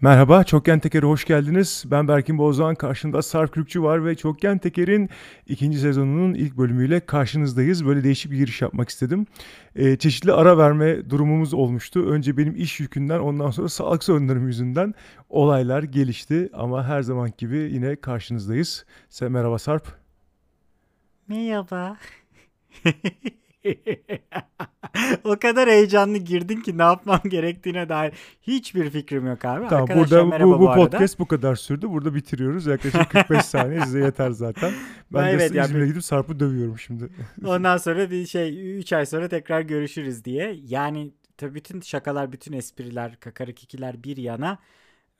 Merhaba, Çokgen Teker'e hoş geldiniz. Ben Berkin Bozdoğan, karşımda Sarp Kürkçü var ve Çokgen Teker'in ikinci sezonunun ilk bölümüyle karşınızdayız. Böyle değişik bir giriş yapmak istedim. Ee, çeşitli ara verme durumumuz olmuştu. Önce benim iş yükünden, ondan sonra sağlık sorunlarım yüzünden olaylar gelişti. Ama her zaman gibi yine karşınızdayız. Sen merhaba Sarp. Merhaba. o kadar heyecanlı girdin ki ne yapmam gerektiğine dair hiçbir fikrim yok abi. Tamam Arkadaşlar, burada bu, bu, bu arada. podcast bu kadar sürdü. Burada bitiriyoruz. Yaklaşık 45 saniye size yeter zaten. Ben de Evet, yani- İzmir'e gidip Sarp'ı dövüyorum şimdi. Ondan sonra bir şey 3 ay sonra tekrar görüşürüz diye. Yani tabii bütün şakalar, bütün espriler, kakarikikiler bir yana.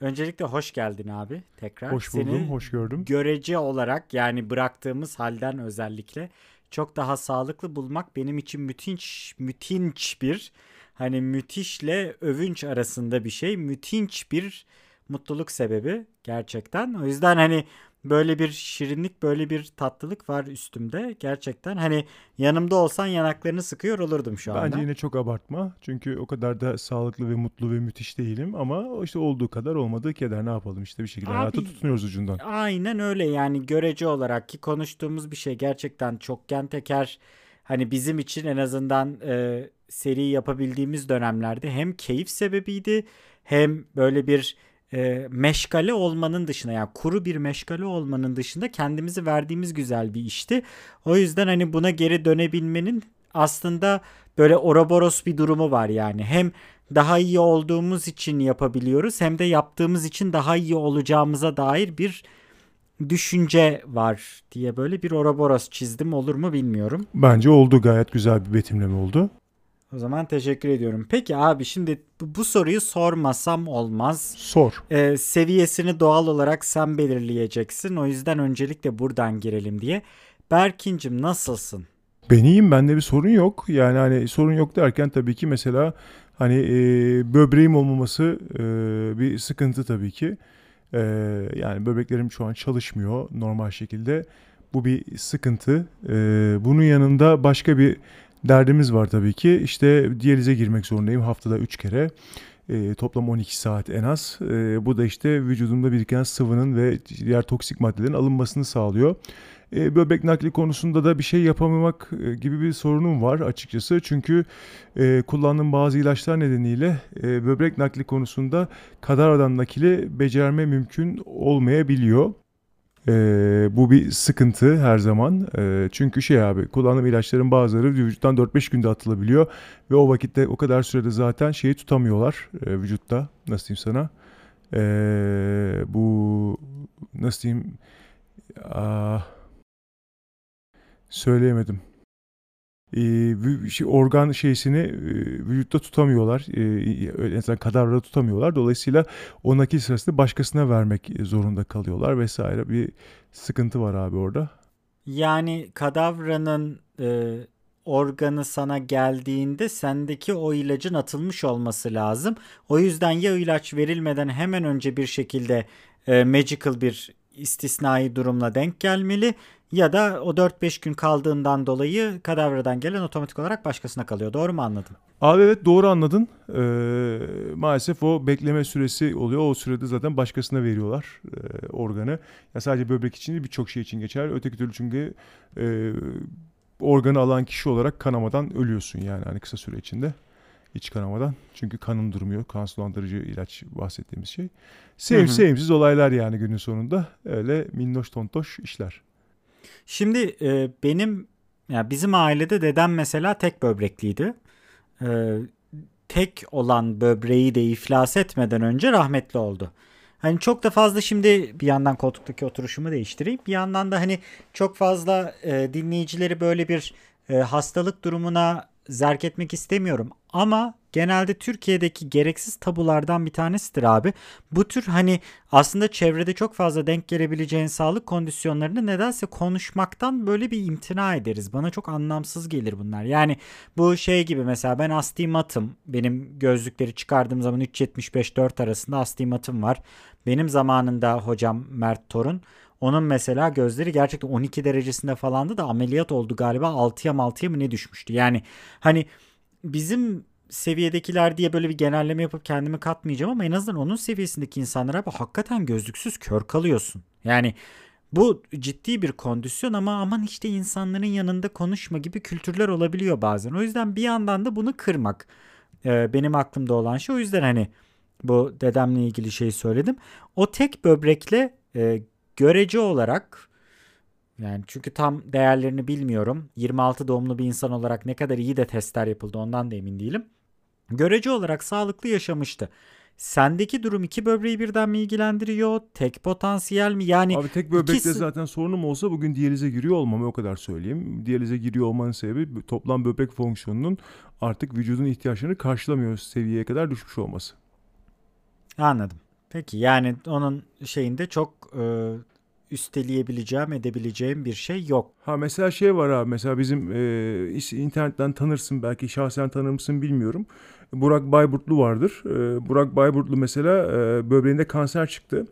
Öncelikle hoş geldin abi tekrar. Hoş buldum, Seni hoş gördüm. görece olarak yani bıraktığımız halden özellikle çok daha sağlıklı bulmak benim için müthiş müthiş bir hani müthişle övünç arasında bir şey. Müthiş bir mutluluk sebebi gerçekten. O yüzden hani böyle bir şirinlik, böyle bir tatlılık var üstümde. Gerçekten hani yanımda olsan yanaklarını sıkıyor olurdum şu anda. Bence yine çok abartma. Çünkü o kadar da sağlıklı ve mutlu ve müthiş değilim. Ama işte olduğu kadar olmadığı kadar ne yapalım işte bir şekilde Abi- hayata tutunuyoruz ucundan. Aynen öyle yani görece olarak ki konuştuğumuz bir şey gerçekten çokgen teker hani bizim için en azından e, seri yapabildiğimiz dönemlerde hem keyif sebebiydi hem böyle bir e, meşgale olmanın dışında yani kuru bir meşgale olmanın dışında kendimizi verdiğimiz güzel bir işti. O yüzden hani buna geri dönebilmenin aslında böyle Ouroboros bir durumu var yani. Hem daha iyi olduğumuz için yapabiliyoruz hem de yaptığımız için daha iyi olacağımıza dair bir düşünce var diye böyle bir Ouroboros çizdim olur mu bilmiyorum. Bence oldu gayet güzel bir betimleme oldu. O zaman teşekkür ediyorum. Peki abi şimdi bu, soruyu sormasam olmaz. Sor. Ee, seviyesini doğal olarak sen belirleyeceksin. O yüzden öncelikle buradan girelim diye. Berkincim nasılsın? Ben iyiyim bende bir sorun yok. Yani hani sorun yok derken tabii ki mesela hani e, böbreğim olmaması e, bir sıkıntı tabii ki. E, yani böbreklerim şu an çalışmıyor normal şekilde. Bu bir sıkıntı. E, bunun yanında başka bir derdimiz var tabii ki. İşte diyalize girmek zorundayım haftada 3 kere. E, toplam 12 saat en az. E, bu da işte vücudumda biriken sıvının ve diğer toksik maddelerin alınmasını sağlıyor. E, böbrek nakli konusunda da bir şey yapamamak e, gibi bir sorunum var açıkçası. Çünkü e, kullandığım bazı ilaçlar nedeniyle e, böbrek nakli konusunda kadavradan nakili becerme mümkün olmayabiliyor. E, bu bir sıkıntı her zaman. E, çünkü şey abi kullandığım ilaçların bazıları vücuttan 4-5 günde atılabiliyor. Ve o vakitte o kadar sürede zaten şeyi tutamıyorlar e, vücutta. Nasıl diyeyim sana? E, bu nasıl diyeyim? Aa, söyleyemedim. Ee, vü- şey, organ şeysini e, vücutta tutamıyorlar. Ee, en azından kadavrada tutamıyorlar. Dolayısıyla o nakil sırasında başkasına vermek zorunda kalıyorlar vesaire. Bir sıkıntı var abi orada. Yani kadavranın e, organı sana geldiğinde sendeki o ilacın atılmış olması lazım. O yüzden ya ilaç verilmeden hemen önce bir şekilde e, magical bir istisnai durumla denk gelmeli ya da o 4-5 gün kaldığından dolayı kadavradan gelen otomatik olarak başkasına kalıyor. Doğru mu anladım? Abi evet doğru anladın. Ee, maalesef o bekleme süresi oluyor. O sürede zaten başkasına veriyorlar e, organı. Ya sadece böbrek için değil birçok şey için geçer. Öteki türlü çünkü e, organı alan kişi olarak kanamadan ölüyorsun yani hani kısa süre içinde. iç kanamadan. Çünkü kanın durmuyor. Kan sulandırıcı ilaç bahsettiğimiz şey. Sev, Hı hı. sevimsiz olaylar yani günün sonunda. Öyle minnoş tontoş işler. Şimdi e, benim ya bizim ailede dedem mesela tek böbrekliydi. E, tek olan böbreği de iflas etmeden önce rahmetli oldu. Hani çok da fazla şimdi bir yandan koltuktaki oturuşumu değiştireyim. Bir yandan da hani çok fazla e, dinleyicileri böyle bir e, hastalık durumuna zerk etmek istemiyorum. Ama genelde Türkiye'deki gereksiz tabulardan bir tanesidir abi. Bu tür hani aslında çevrede çok fazla denk gelebileceğin sağlık kondisyonlarını nedense konuşmaktan böyle bir imtina ederiz. Bana çok anlamsız gelir bunlar. Yani bu şey gibi mesela ben astigmatım. Benim gözlükleri çıkardığım zaman 3.75-4 arasında astigmatım var. Benim zamanında hocam Mert Torun onun mesela gözleri gerçekten 12 derecesinde falandı da ameliyat oldu galiba 6'ya mı 6'ya mı ne düşmüştü. Yani hani bizim seviyedekiler diye böyle bir genelleme yapıp kendimi katmayacağım ama en azından onun seviyesindeki insanlara abi hakikaten gözlüksüz kör kalıyorsun. Yani bu ciddi bir kondisyon ama aman işte insanların yanında konuşma gibi kültürler olabiliyor bazen. O yüzden bir yandan da bunu kırmak e, benim aklımda olan şey. O yüzden hani bu dedemle ilgili şey söyledim. O tek böbrekle e, görece olarak yani çünkü tam değerlerini bilmiyorum. 26 doğumlu bir insan olarak ne kadar iyi de testler yapıldı ondan da emin değilim. Görece olarak sağlıklı yaşamıştı. Sendeki durum iki böbreği birden mi ilgilendiriyor? Tek potansiyel mi? Yani Abi tek böbrekte ikisi- zaten sorunum olsa bugün diyalize giriyor olmam o kadar söyleyeyim. Diyalize giriyor olmanın sebebi toplam böbrek fonksiyonunun artık vücudun ihtiyaçlarını karşılamıyor seviyeye kadar düşmüş olması. Anladım. Peki yani onun şeyinde çok e, üsteleyebileceğim, edebileceğim bir şey yok. Ha mesela şey var abi mesela bizim e, internetten tanırsın belki şahsen tanır mısın bilmiyorum. Burak Bayburtlu vardır. E, Burak Bayburtlu mesela e, böbreğinde kanser çıktı.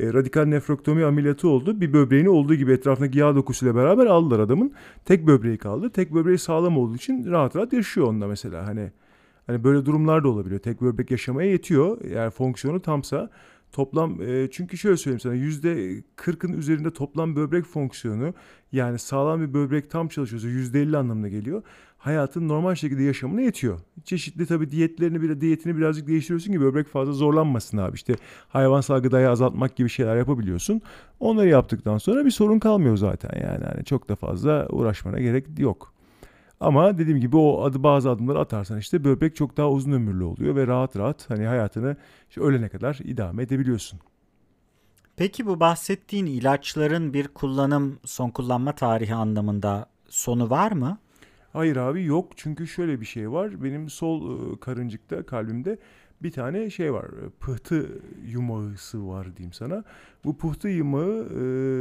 E, radikal nefroktomi ameliyatı oldu. Bir böbreğini olduğu gibi etrafındaki yağ dokusuyla beraber aldılar adamın. Tek böbreği kaldı. Tek böbreği sağlam olduğu için rahat rahat yaşıyor onda mesela. Hani hani böyle durumlar da olabiliyor. Tek böbrek yaşamaya yetiyor. Eğer fonksiyonu tamsa toplam e, çünkü şöyle söyleyeyim sana yüzde 40'ın üzerinde toplam böbrek fonksiyonu yani sağlam bir böbrek tam çalışıyorsa yüzde 50 anlamına geliyor. Hayatın normal şekilde yaşamına yetiyor. Çeşitli tabii diyetlerini bir diyetini birazcık değiştiriyorsun ki böbrek fazla zorlanmasın abi. İşte hayvansal gıdayı azaltmak gibi şeyler yapabiliyorsun. Onları yaptıktan sonra bir sorun kalmıyor zaten yani. yani çok da fazla uğraşmana gerek yok. Ama dediğim gibi o adı bazı adımları atarsan işte böbrek çok daha uzun ömürlü oluyor ve rahat rahat hani hayatını işte ölene kadar idame edebiliyorsun. Peki bu bahsettiğin ilaçların bir kullanım, son kullanma tarihi anlamında sonu var mı? Hayır abi yok çünkü şöyle bir şey var. Benim sol e, karıncıkta kalbimde bir tane şey var. e, Pıhtı yumağısı var diyeyim sana. Bu pıhtı yumağı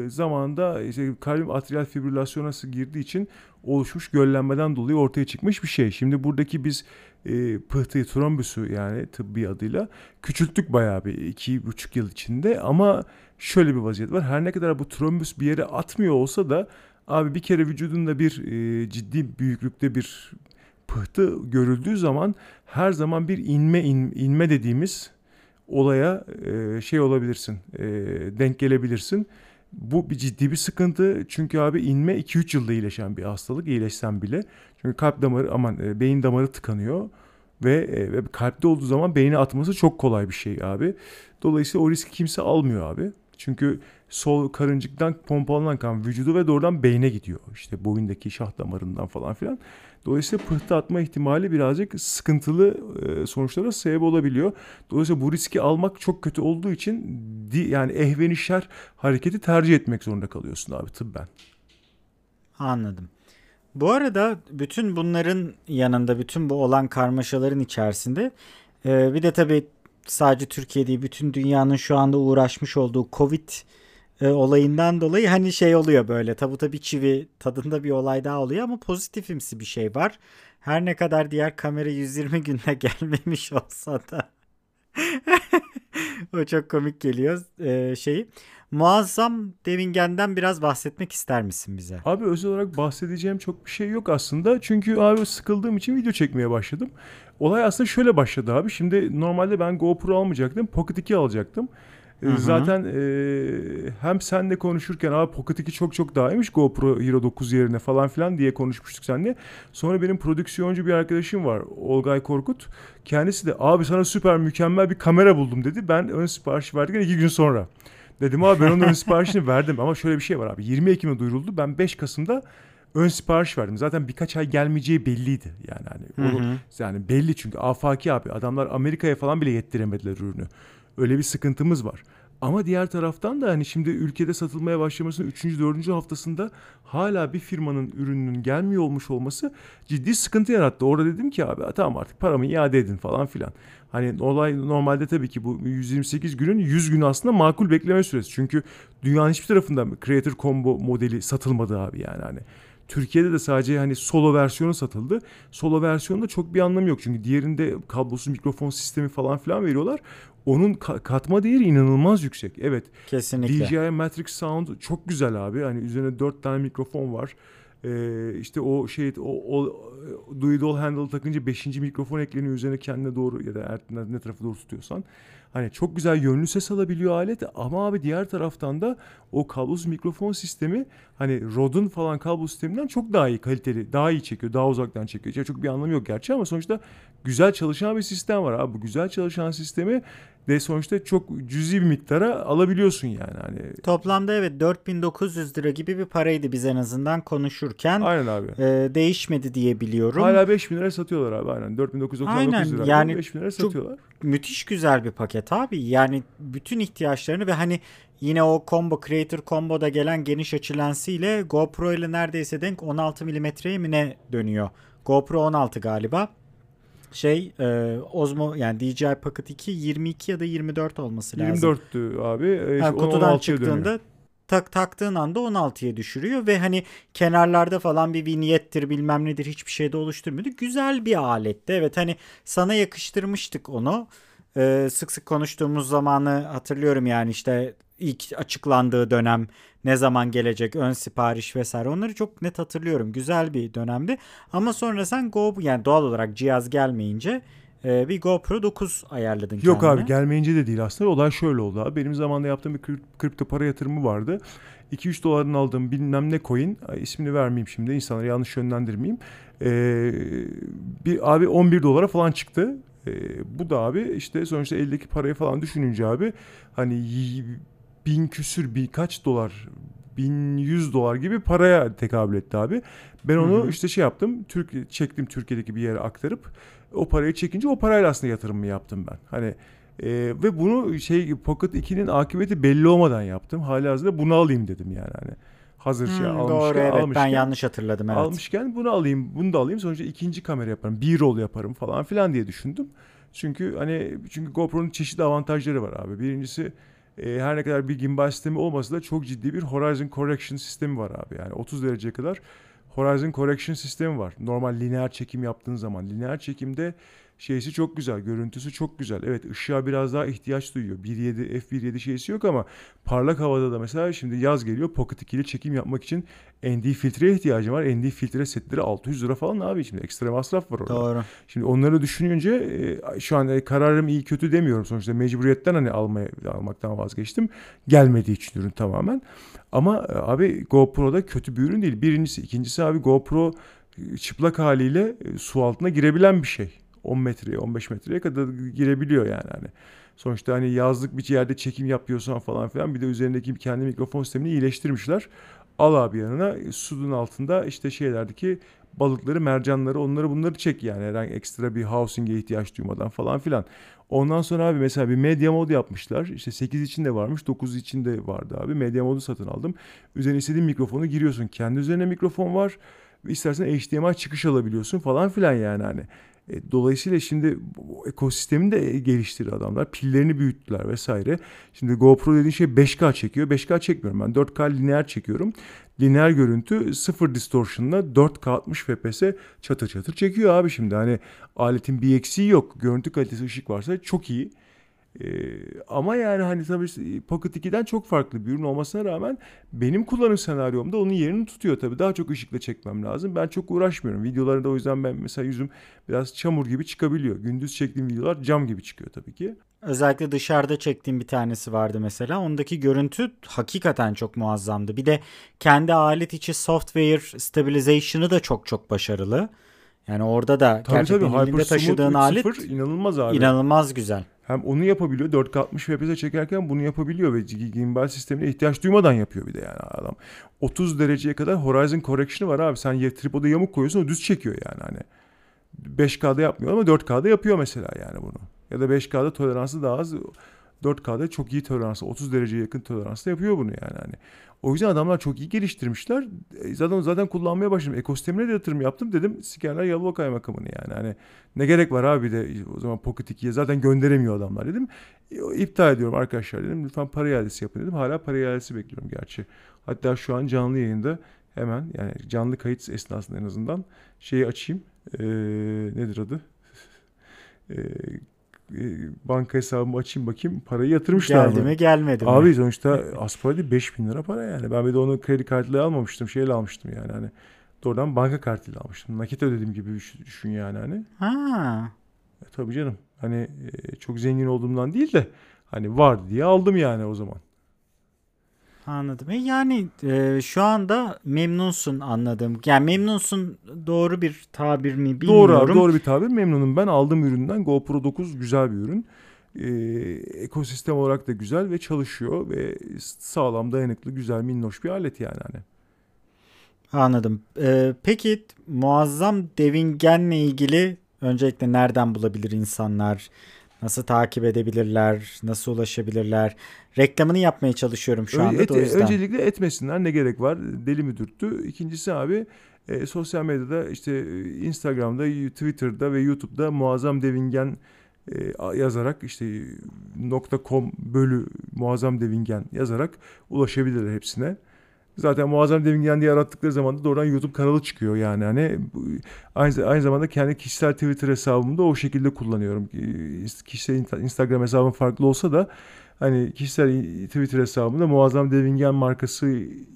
e, zamanında işte kalbim atrial fibrilasyona girdiği için oluşmuş göllenmeden dolayı ortaya çıkmış bir şey. Şimdi buradaki biz e, pıhtıyı trombüsü yani tıbbi adıyla küçülttük bayağı bir iki buçuk yıl içinde ama şöyle bir vaziyet var. Her ne kadar bu trombüs bir yere atmıyor olsa da Abi bir kere vücudunda bir e, ciddi büyüklükte bir pıhtı görüldüğü zaman her zaman bir inme in- inme dediğimiz olaya e, şey olabilirsin, e, denk gelebilirsin. Bu bir ciddi bir sıkıntı çünkü abi inme 2-3 yılda iyileşen bir hastalık iyileşsen bile. Çünkü kalp damarı aman e, beyin damarı tıkanıyor ve, e, kalpte olduğu zaman beyne atması çok kolay bir şey abi. Dolayısıyla o riski kimse almıyor abi. Çünkü sol karıncıktan pompalanan kan vücudu ve doğrudan beyne gidiyor. İşte boyundaki şah damarından falan filan. Dolayısıyla pıhtı atma ihtimali birazcık sıkıntılı e, sonuçlara sebep olabiliyor. Dolayısıyla bu riski almak çok kötü olduğu için yani ehvenişer hareketi tercih etmek zorunda kalıyorsun abi tıbben. Anladım. Bu arada bütün bunların yanında, bütün bu olan karmaşaların içerisinde e, bir de tabii sadece Türkiye değil, bütün dünyanın şu anda uğraşmış olduğu Covid e, olayından dolayı hani şey oluyor böyle tabuta bir çivi tadında bir olay daha oluyor ama pozitifimsi bir şey var. Her ne kadar diğer kamera 120 günde gelmemiş olsa da o çok komik geliyor e, şeyi. Muazzam Devingen'den biraz bahsetmek ister misin bize? Abi özel olarak bahsedeceğim çok bir şey yok aslında. Çünkü abi sıkıldığım için video çekmeye başladım. Olay aslında şöyle başladı abi. Şimdi normalde ben GoPro almayacaktım. Pocket 2 alacaktım. E, Hı hı. Zaten e, hem senle konuşurken abi Pocket 2 çok çok daha iyiymiş GoPro Hero 9 yerine falan filan diye konuşmuştuk seninle. Sonra benim prodüksiyoncu bir arkadaşım var Olgay Korkut. Kendisi de abi sana süper mükemmel bir kamera buldum dedi. Ben ön sipariş verdikten iki gün sonra. Dedim abi ben onun ön siparişini verdim ama şöyle bir şey var abi 20 Ekim'e duyuruldu ben 5 Kasım'da ön sipariş verdim. Zaten birkaç ay gelmeyeceği belliydi. Yani hani onu- yani belli çünkü afaki abi adamlar Amerika'ya falan bile yettiremediler ürünü. Öyle bir sıkıntımız var. Ama diğer taraftan da hani şimdi ülkede satılmaya başlamasının 3. 4. haftasında hala bir firmanın ürününün gelmiyor olmuş olması ciddi sıkıntı yarattı. Orada dedim ki abi tamam artık paramı iade edin falan filan. Hani olay normalde tabii ki bu 128 günün 100 günü aslında makul bekleme süresi. Çünkü dünyanın hiçbir tarafında Creator Combo modeli satılmadı abi yani hani. Türkiye'de de sadece hani solo versiyonu satıldı. Solo versiyonunda çok bir anlamı yok. Çünkü diğerinde kablosuz mikrofon sistemi falan filan veriyorlar. Onun ka- katma değeri inanılmaz yüksek. Evet Kesinlikle. DJI Matrix Sound çok güzel abi. Hani üzerine dört tane mikrofon var. Ee, işte o şey o, o do it all handle takınca 5. mikrofon ekleniyor üzerine kendine doğru ya da ne, ne tarafı doğru tutuyorsan. Hani çok güzel yönlü ses alabiliyor alet ama abi diğer taraftan da o kablosuz mikrofon sistemi hani Rode'un falan kablo sisteminden çok daha iyi kaliteli, daha iyi çekiyor, daha uzaktan çekiyor. Yani çok bir anlamı yok gerçi ama sonuçta güzel çalışan bir sistem var abi. Bu güzel çalışan sistemi de sonuçta çok cüzi bir miktara alabiliyorsun yani. Hani Toplamda evet 4900 lira gibi bir paraydı biz en azından konuşurken. Aynen abi. E, değişmedi diye biliyorum. Hala 5000 lira satıyorlar abi aynen. 4999 Aynen, lira. yani 5000 lira çok- satıyorlar. Müthiş güzel bir paket abi. Yani bütün ihtiyaçlarını ve hani yine o combo Creator Combo'da gelen geniş açı lensiyle GoPro ile neredeyse denk 16 milimetreye mi ne dönüyor? GoPro 16 galiba. Şey e, Osmo yani DJI Pocket 2 22 ya da 24 olması lazım. 24'tü abi. E, kutudan 16'ya dönüyor. çıktığında tak taktığın anda 16'ya düşürüyor ve hani kenarlarda falan bir vinyettir bilmem nedir hiçbir şey de oluşturmuyordu. Güzel bir aletti. Evet hani sana yakıştırmıştık onu. Ee, sık sık konuştuğumuz zamanı hatırlıyorum yani işte ilk açıklandığı dönem ne zaman gelecek ön sipariş vesaire onları çok net hatırlıyorum. Güzel bir dönemdi. Ama sonra sen Go yani doğal olarak cihaz gelmeyince e, bir GoPro 9 ayarladın Yok kendine. abi gelmeyince de değil aslında. Olay şöyle oldu abi. Benim zamanında yaptığım bir krip- kripto para yatırımı vardı. 2-3 doların aldığım bilmem ne coin. İsmini vermeyeyim şimdi. insanları yanlış yönlendirmeyeyim. Ee, bir abi 11 dolara falan çıktı. Ee, bu da abi işte sonuçta eldeki parayı falan düşününce abi hani bin küsür birkaç dolar 1100 dolar gibi paraya tekabül etti abi. Ben onu işte şey yaptım. Türk çektim Türkiye'deki bir yere aktarıp o parayı çekince o parayla aslında yatırımımı yaptım ben. Hani e, ve bunu şey Pocket 2'nin akıbeti belli olmadan yaptım. Halihazırda bunu alayım dedim yani hani. Hazır şey Hmm, almışken, doğru evet almışken, ben yanlış hatırladım evet. almışken bunu alayım, bunu da alayım. Sonuçta ikinci kamera yaparım, bir roll yaparım falan filan diye düşündüm. Çünkü hani çünkü GoPro'nun çeşitli avantajları var abi. Birincisi e, her ne kadar bir gimbal sistemi olmasa da çok ciddi bir horizon correction sistemi var abi. Yani 30 dereceye kadar horizon correction sistemi var. Normal lineer çekim yaptığın zaman lineer çekimde şeysi çok güzel, görüntüsü çok güzel. Evet ışığa biraz daha ihtiyaç duyuyor. 1.7 f1.7 şeysi yok ama parlak havada da mesela şimdi yaz geliyor Pocket 2 ile çekim yapmak için ND filtreye ihtiyacım var. ND filtre setleri 600 lira falan abi şimdi ekstra masraf var orada. Doğru. Şimdi onları düşününce e, şu an e, kararım iyi kötü demiyorum sonuçta mecburiyetten hani almaya almaktan vazgeçtim. Gelmediği için ürün tamamen. Ama e, abi GoPro'da kötü bir ürün değil. Birincisi, ikincisi abi GoPro çıplak haliyle su altına girebilen bir şey. 10 metreye, 15 metreye kadar girebiliyor yani hani. Sonuçta hani yazlık bir yerde çekim yapıyorsan falan filan bir de üzerindeki kendi mikrofon sistemini iyileştirmişler. Al abi yanına sudun altında işte şeylerdeki balıkları, mercanları, onları bunları çek yani herhangi ekstra bir housing'e ihtiyaç duymadan falan filan. Ondan sonra abi mesela bir medya mod yapmışlar. İşte 8 için de varmış, 9 için de vardı abi. Medya modu satın aldım. Üzerine istediğin mikrofonu giriyorsun. Kendi üzerine mikrofon var. İstersen HDMI çıkış alabiliyorsun falan filan yani hani. E, Dolayısıyla şimdi ekosistemi de geliştirdi adamlar. Pillerini büyüttüler vesaire. Şimdi GoPro dediğin şey 5K çekiyor. 5K çekmiyorum ben. 4K lineer çekiyorum. Lineer görüntü sıfır distortion'la 4K 60 FPS çatır çatır çekiyor abi şimdi. Hani aletin bir eksiği yok. Görüntü kalitesi ışık varsa çok iyi. Ee, ama yani hani tabii Pocket 2'den çok farklı bir ürün olmasına rağmen benim kullanım senaryomda onun yerini tutuyor tabii. Daha çok ışıkla çekmem lazım. Ben çok uğraşmıyorum. Videolarında o yüzden ben mesela yüzüm biraz çamur gibi çıkabiliyor. Gündüz çektiğim videolar cam gibi çıkıyor tabii ki. Özellikle dışarıda çektiğim bir tanesi vardı mesela. Ondaki görüntü hakikaten çok muazzamdı. Bir de kendi alet içi software stabilization'ı da çok çok başarılı. Yani orada da Tabii gerçekten tabii elinde taşıdığın alet 3.0 inanılmaz abi. inanılmaz güzel. Hem onu yapabiliyor 4K 60 FPS'e çekerken bunu yapabiliyor ve gimbal sistemine ihtiyaç duymadan yapıyor bir de yani adam. 30 dereceye kadar horizon correction'ı var abi. Sen tripoda yamuk koyuyorsun o düz çekiyor yani hani. 5K'da yapmıyor ama 4K'da yapıyor mesela yani bunu. Ya da 5K'da toleransı daha az. 4K'da çok iyi toleransı, 30 dereceye yakın toleransla yapıyor bunu yani hani. O yüzden adamlar çok iyi geliştirmişler. E, Zaten zaten kullanmaya başladım. Ekosistemine de yatırım yaptım dedim. Sikerler Yalova kaymakamını yani. Hani ne gerek var abi de o zaman Pocket 2'ye zaten gönderemiyor adamlar dedim. E, İptal ediyorum arkadaşlar dedim. Lütfen para iadesi yapın dedim. Hala para iadesi bekliyorum gerçi. Hatta şu an canlı yayında hemen yani canlı kayıt esnasında en azından şeyi açayım. Ee, nedir adı? Ee, banka hesabımı açayım bakayım. Parayı yatırmışlar Geldi mı? mi gelmedi mi? Abi sonuçta Aspari 5000 lira para yani. Ben bir de onu kredi kartıyla almamıştım. Şeyle almıştım yani hani. Doğrudan banka kartıyla almıştım. Nakit ödediğim gibi düşün yani hani. Ha. E, tabii canım. Hani e, çok zengin olduğumdan değil de hani vardı diye aldım yani o zaman. Anladım. E yani e, şu anda memnunsun anladım. Yani memnunsun doğru bir tabir mi bilmiyorum. Doğru abi doğru bir tabir. Memnunum ben aldığım üründen. GoPro 9 güzel bir ürün. Ee, ekosistem olarak da güzel ve çalışıyor ve sağlam dayanıklı güzel minnoş bir alet yani hani. Anladım. Ee, peki muazzam devingenle ilgili öncelikle nereden bulabilir insanlar? Nasıl takip edebilirler? Nasıl ulaşabilirler? Reklamını yapmaya çalışıyorum şu anda et, da o yüzden. Öncelikle etmesinler ne gerek var? Deli mi dürttü? İkincisi abi e, sosyal medyada işte Instagram'da, Twitter'da ve YouTube'da muazzam devingen e, yazarak işte .com bölü muazzam devingen yazarak ulaşabilirler hepsine. Zaten muazzam devingen diye arattıkları zaman da doğrudan YouTube kanalı çıkıyor yani. Hani aynı, aynı zamanda kendi kişisel Twitter hesabımı da o şekilde kullanıyorum. Kişisel Instagram hesabım farklı olsa da hani kişisel Twitter hesabımda muazzam devingen markası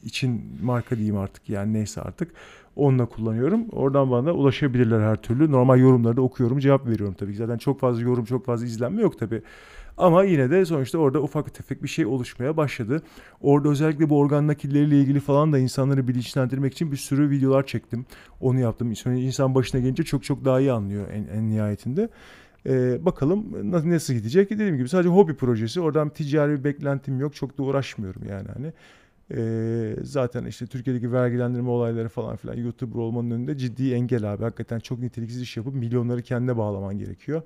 için marka diyeyim artık yani neyse artık onunla kullanıyorum. Oradan bana ulaşabilirler her türlü. Normal yorumları da okuyorum, cevap veriyorum tabii. Zaten çok fazla yorum, çok fazla izlenme yok tabii. Ama yine de sonuçta orada ufak tefek bir şey oluşmaya başladı. Orada özellikle bu organ nakilleriyle ilgili falan da insanları bilinçlendirmek için bir sürü videolar çektim. Onu yaptım. Sonra insan başına gelince çok çok daha iyi anlıyor en, en nihayetinde. Ee, bakalım nasıl gidecek. Dediğim gibi sadece hobi projesi. Oradan ticari bir beklentim yok. Çok da uğraşmıyorum yani hani. Ee, zaten işte Türkiye'deki vergilendirme olayları falan filan YouTuber olmanın önünde ciddi engel abi. Hakikaten çok niteliksiz iş yapıp milyonları kendine bağlaman gerekiyor.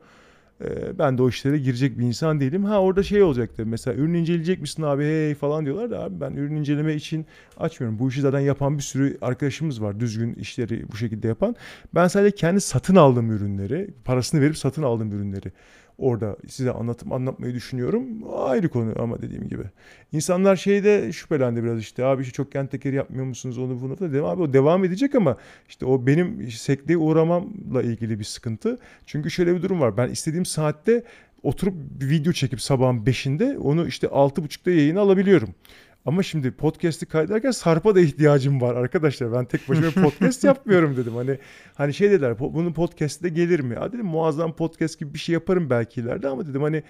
Ee, ben de o işlere girecek bir insan değilim. Ha orada şey olacaktı mesela ürün inceleyecek misin abi hey falan diyorlar da abi ben ürün inceleme için açmıyorum. Bu işi zaten yapan bir sürü arkadaşımız var düzgün işleri bu şekilde yapan. Ben sadece kendi satın aldığım ürünleri parasını verip satın aldığım ürünleri orada size anlatıp anlatmayı düşünüyorum. Ayrı konu ama dediğim gibi. İnsanlar şeyde şüphelendi biraz işte abi işte çok kent tekeri yapmıyor musunuz onu bunu da abi o devam edecek ama işte o benim sekteye uğramamla ilgili bir sıkıntı. Çünkü şöyle bir durum var ben istediğim saatte oturup video çekip sabahın 5'inde onu işte 6.30'da yayına alabiliyorum. Ama şimdi podcast'i kaydederken Sarp'a da ihtiyacım var arkadaşlar. Ben tek başıma podcast yapmıyorum dedim. Hani hani şey dediler bunun podcast'i de gelir mi? Ha dedim muazzam podcast gibi bir şey yaparım belki ileride ama dedim hani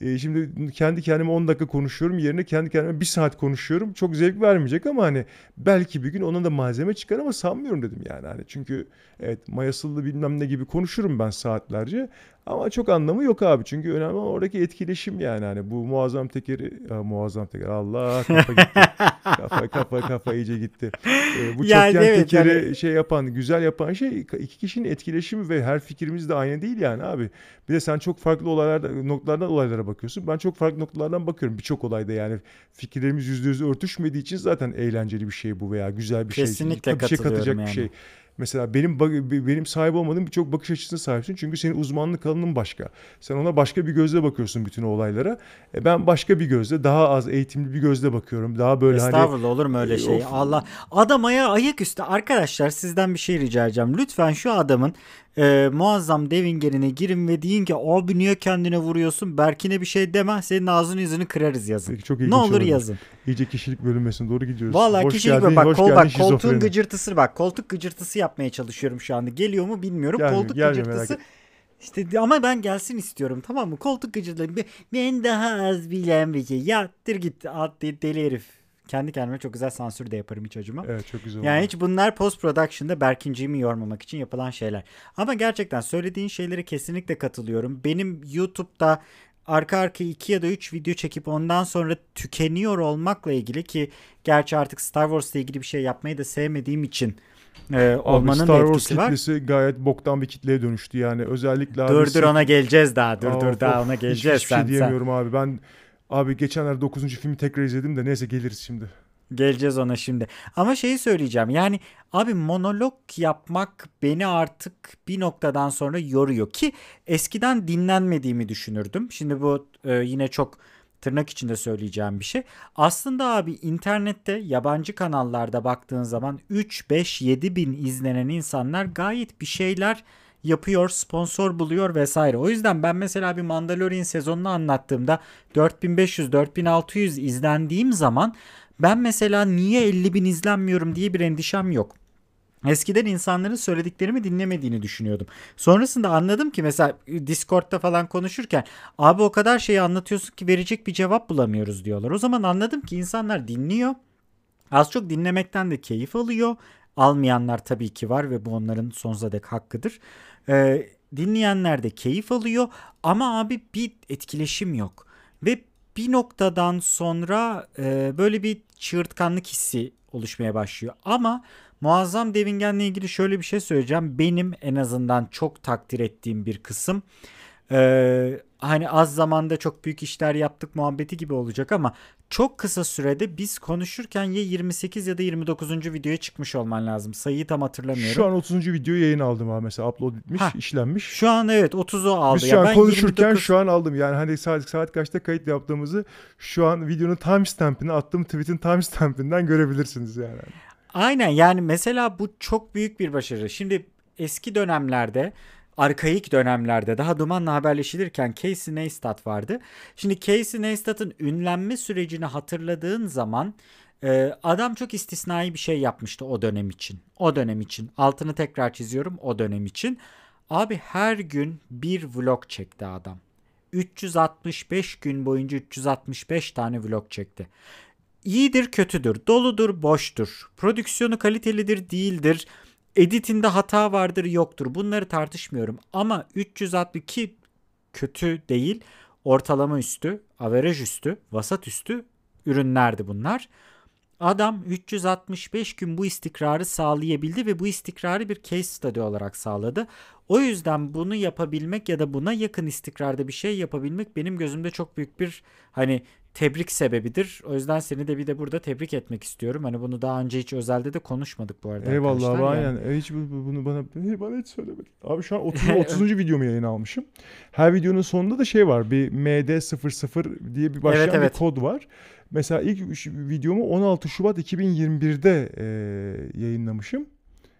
e, şimdi kendi kendime 10 dakika konuşuyorum yerine kendi kendime 1 saat konuşuyorum. Çok zevk vermeyecek ama hani belki bir gün ona da malzeme çıkar ama sanmıyorum dedim yani. Hani çünkü evet mayasıllı bilmem ne gibi konuşurum ben saatlerce ama çok anlamı yok abi. Çünkü önemli olan oradaki etkileşim yani. Hani bu muazzam tekeri, ya, muazzam teker Allah kafa gitti. kafa kafa kafa iyice gitti. Ee, bu yani çokgen evet, tekeri yani... şey yapan, güzel yapan şey iki kişinin etkileşimi ve her fikrimiz de aynı değil yani abi. Bir de sen çok farklı olaylarda noktalardan olaylara bakıyorsun. Ben çok farklı noktalardan bakıyorum birçok olayda yani fikirlerimiz yüzde yüz örtüşmediği için zaten eğlenceli bir şey bu veya güzel bir Kesinlikle şey. Kesinlikle bir şey katacak yani. bir şey. Mesela benim benim sahip olmadığım birçok bakış açısına sahipsin. Çünkü senin uzmanlık alanın başka. Sen ona başka bir gözle bakıyorsun bütün olaylara. E ben başka bir gözle, daha az eğitimli bir gözle bakıyorum. Daha böyle Estağfurullah, hani Estağfurullah olur mu öyle e, şey? Of. Allah adamaya ayaküstü arkadaşlar sizden bir şey rica edeceğim. Lütfen şu adamın e, muazzam devingerine girin ve deyin ki abi niye kendine vuruyorsun? Berkine bir şey deme. Senin ağzını yüzünü kırarız yazın. Peki, çok ne olur oldu. yazın. İyice kişilik bölünmesine doğru gidiyoruz. Valla kişilik geldin, bak, kol, bak koltuğun gıcırtısı bak koltuk gıcırtısı yapmaya çalışıyorum şu anda. Geliyor mu bilmiyorum. Gelmiyor, koltuk gelmiyor, gıcırtısı. İşte ama ben gelsin istiyorum tamam mı? Koltuk gıcırtıları. Ben daha az bilen bir şey. Ya git deli herif kendi kendime çok güzel sansür de yaparım hiç acıma. Evet çok güzel. Yani hiç bunlar post production'da Berkinciğimi yormamak için yapılan şeyler. Ama gerçekten söylediğin şeylere kesinlikle katılıyorum. Benim YouTube'da arka arka iki ya da üç video çekip ondan sonra tükeniyor olmakla ilgili ki gerçi artık Star Wars'la ilgili bir şey yapmayı da sevmediğim için e, olmanın Star Wars kitlesi var. gayet boktan bir kitleye dönüştü yani özellikle dur dur ona geleceğiz daha dur Aa, dur daha ona geleceğiz hiçbir şey diyemiyorum sen. abi ben Abi geçenlerde 9. filmi tekrar izledim de neyse geliriz şimdi. Geleceğiz ona şimdi. Ama şeyi söyleyeceğim. Yani abi monolog yapmak beni artık bir noktadan sonra yoruyor ki eskiden dinlenmediğimi düşünürdüm. Şimdi bu e, yine çok tırnak içinde söyleyeceğim bir şey. Aslında abi internette yabancı kanallarda baktığın zaman 3 5 7 bin izlenen insanlar gayet bir şeyler yapıyor, sponsor buluyor vesaire. O yüzden ben mesela bir Mandalorian sezonunu anlattığımda 4500-4600 izlendiğim zaman ben mesela niye 50 bin izlenmiyorum diye bir endişem yok. Eskiden insanların söylediklerimi dinlemediğini düşünüyordum. Sonrasında anladım ki mesela Discord'da falan konuşurken abi o kadar şeyi anlatıyorsun ki verecek bir cevap bulamıyoruz diyorlar. O zaman anladım ki insanlar dinliyor. Az çok dinlemekten de keyif alıyor. Almayanlar tabii ki var ve bu onların sonsuza dek hakkıdır. Ee, dinleyenler de keyif alıyor ama abi bir etkileşim yok. Ve bir noktadan sonra e, böyle bir çığırtkanlık hissi oluşmaya başlıyor. Ama Muazzam Devingen'le ilgili şöyle bir şey söyleyeceğim. Benim en azından çok takdir ettiğim bir kısım. Ee, hani az zamanda çok büyük işler yaptık muhabbeti gibi olacak ama çok kısa sürede biz konuşurken ya 28 ya da 29. videoya çıkmış olman lazım. Sayıyı tam hatırlamıyorum. Şu an 30. video yayın aldım abi mesela upload bitmiş, Hah. işlenmiş. Şu an evet 30'u aldı. Biz Ya şu an ben konuşurken 29 şu an aldım. Yani hani saat saat kaçta kayıt yaptığımızı şu an videonun timestamp'ini attığım tweet'in timestamp'inden görebilirsiniz yani. Aynen yani mesela bu çok büyük bir başarı. Şimdi eski dönemlerde arkaik dönemlerde daha Duman'la haberleşilirken Casey Neistat vardı. Şimdi Casey Neistat'ın ünlenme sürecini hatırladığın zaman e, adam çok istisnai bir şey yapmıştı o dönem için. O dönem için. Altını tekrar çiziyorum o dönem için. Abi her gün bir vlog çekti adam. 365 gün boyunca 365 tane vlog çekti. İyidir, kötüdür, doludur, boştur. Prodüksiyonu kalitelidir, değildir. Editinde hata vardır, yoktur. Bunları tartışmıyorum. Ama 362 kötü değil, ortalama üstü, averaj üstü, vasat üstü ürünlerdi bunlar. Adam 365 gün bu istikrarı sağlayabildi ve bu istikrarı bir case study olarak sağladı. O yüzden bunu yapabilmek ya da buna yakın istikrarda bir şey yapabilmek benim gözümde çok büyük bir hani tebrik sebebidir. O yüzden seni de bir de burada tebrik etmek istiyorum. Hani bunu daha önce hiç özelde de konuşmadık bu arada. Eyvallah abi. Yani- aynen. E, Hiç bu- bu- bunu bana hey, bana hiç söylemedin. Abi şu an 30. 30. videomu yayın almışım. Her videonun sonunda da şey var. Bir MD00 diye bir başlayan Evet, evet. bir kod var. Mesela ilk videomu 16 Şubat 2021'de e, yayınlamışım.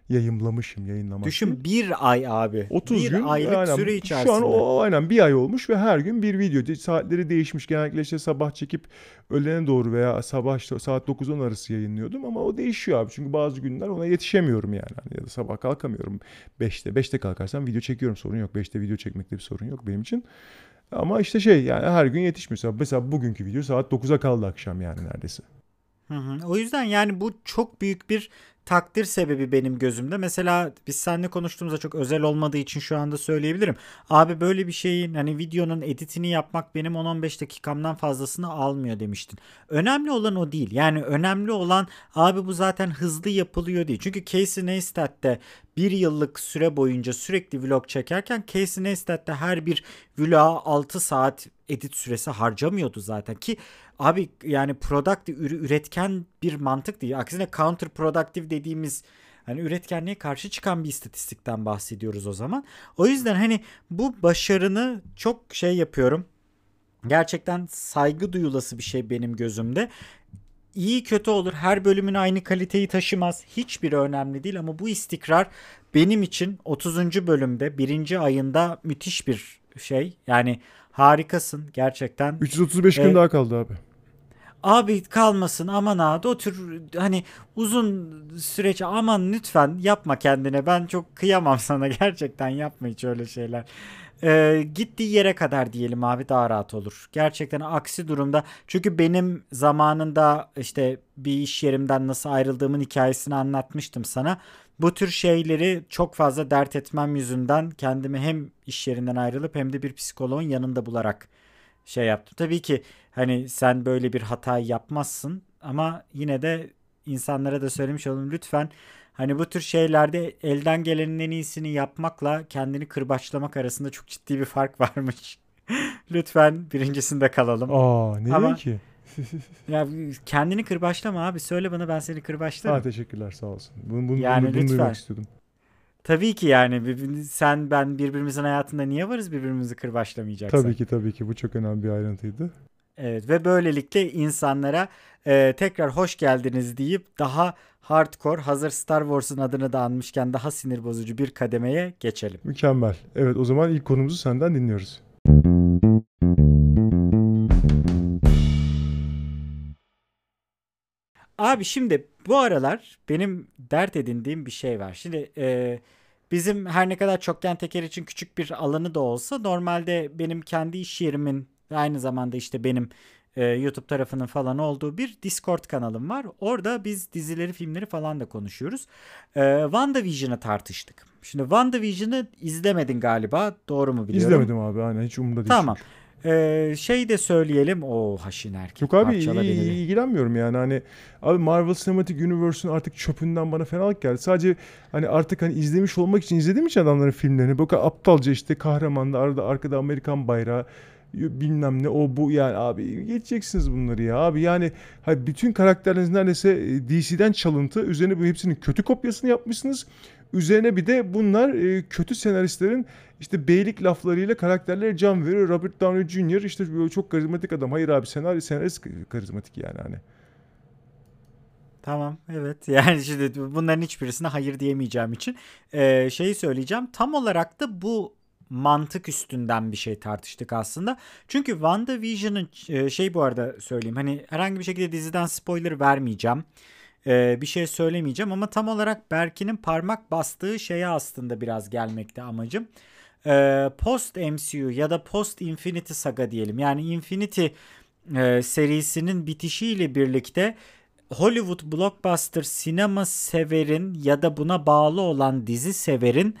Yayımlamışım, yayınlamak. Düşün bir ay abi. 30 bir gün aylık aynen, süre içerisinde. Şu an o aynen bir ay olmuş ve her gün bir video. De- Saatleri değişmiş. Genellikle işte sabah çekip öğlene doğru veya sabah işte saat 9-10 arası yayınlıyordum ama o değişiyor abi. Çünkü bazı günler ona yetişemiyorum yani. Hani ya da sabah kalkamıyorum. 5'te 5'te kalkarsam video çekiyorum sorun yok. 5'te video çekmekte bir sorun yok benim için. Ama işte şey yani her gün yetişmiyor. Mesela bugünkü video saat 9'a kaldı akşam yani neredeyse. Hı hı. O yüzden yani bu çok büyük bir takdir sebebi benim gözümde. Mesela biz seninle konuştuğumuzda çok özel olmadığı için şu anda söyleyebilirim. Abi böyle bir şeyin hani videonun editini yapmak benim 10-15 dakikamdan fazlasını almıyor demiştin. Önemli olan o değil. Yani önemli olan abi bu zaten hızlı yapılıyor değil. Çünkü Casey Neistat'te bir yıllık süre boyunca sürekli vlog çekerken Casey Neistat'te her bir vloga 6 saat edit süresi harcamıyordu zaten ki abi yani product üretken bir mantık değil. Aksine counter productive dediğimiz hani üretkenliğe karşı çıkan bir istatistikten bahsediyoruz o zaman. O yüzden hani bu başarını çok şey yapıyorum. Gerçekten saygı duyulası bir şey benim gözümde. İyi kötü olur. Her bölümün aynı kaliteyi taşımaz. Hiçbiri önemli değil ama bu istikrar benim için 30. bölümde birinci ayında müthiş bir şey. Yani harikasın gerçekten. 335 gün Evet. daha kaldı abi. Abi kalmasın aman abi o tür hani uzun süreç aman lütfen yapma kendine ben çok kıyamam sana gerçekten yapma hiç öyle şeyler. Ee, gittiği yere kadar diyelim abi daha rahat olur. Gerçekten aksi durumda çünkü benim zamanında işte bir iş yerimden nasıl ayrıldığımın hikayesini anlatmıştım sana. Bu tür şeyleri çok fazla dert etmem yüzünden kendimi hem iş yerinden ayrılıp hem de bir psikoloğun yanında bularak şey yaptım. Tabii ki hani sen böyle bir hatayı yapmazsın ama yine de insanlara da söylemiş olalım lütfen hani bu tür şeylerde elden gelenin en iyisini yapmakla kendini kırbaçlamak arasında çok ciddi bir fark varmış. lütfen birincisinde kalalım. Aa neden Ama- ki? Ya kendini kırbaçlama abi söyle bana ben seni kırbaçlarım. Ha teşekkürler sağ olsun. Bunu, bunu, Yani bunu, bunu lütfen. duymak istiyordum. Tabii ki yani sen ben birbirimizin hayatında niye varız birbirimizi kırbaçlamayacaksak. Tabii ki tabii ki bu çok önemli bir ayrıntıydı. Evet ve böylelikle insanlara e, tekrar hoş geldiniz deyip daha hardcore hazır Star Wars'un adını da anmışken daha sinir bozucu bir kademeye geçelim. Mükemmel. Evet o zaman ilk konumuzu senden dinliyoruz. Abi şimdi bu aralar benim dert edindiğim bir şey var. Şimdi e, bizim her ne kadar çokgen teker için küçük bir alanı da olsa normalde benim kendi iş yerimin aynı zamanda işte benim e, YouTube tarafının falan olduğu bir Discord kanalım var. Orada biz dizileri, filmleri falan da konuşuyoruz. E, WandaVision'ı tartıştık. Şimdi WandaVision'ı izlemedin galiba. Doğru mu biliyorum? İzlemedim abi aynen hiç umurumda değil. Tamam. çünkü. Ee, şey de söyleyelim. O haşin erkek. Yok abi parçala ilgilenmiyorum yani hani abi Marvel Cinematic Universe'un artık çöpünden bana fenalık geldi. Sadece hani artık hani izlemiş olmak için izlediğim için adamların filmlerini kadar aptalca işte kahramanla arada arkada Amerikan bayrağı bilmem ne o bu yani abi geçeceksiniz bunları ya abi yani hani bütün karakterleriniz neredeyse e, DC'den çalıntı üzerine bu hepsinin kötü kopyasını yapmışsınız. Üzerine bir de bunlar e, kötü senaristlerin işte beylik laflarıyla karakterlere can veriyor. Robert Downey Jr. işte çok karizmatik adam. Hayır abi senaryo senarist karizmatik yani hani. Tamam evet yani şimdi bunların hiçbirisine hayır diyemeyeceğim için ee, şeyi söyleyeceğim tam olarak da bu mantık üstünden bir şey tartıştık aslında. Çünkü WandaVision'ın e, şey bu arada söyleyeyim hani herhangi bir şekilde diziden spoiler vermeyeceğim. Ee, bir şey söylemeyeceğim ama tam olarak Berkin'in parmak bastığı şeye aslında biraz gelmekte amacım. Ee, post MCU ya da post Infinity Saga diyelim yani Infinity e, serisinin bitişiyle birlikte Hollywood blockbuster sinema severin ya da buna bağlı olan dizi severin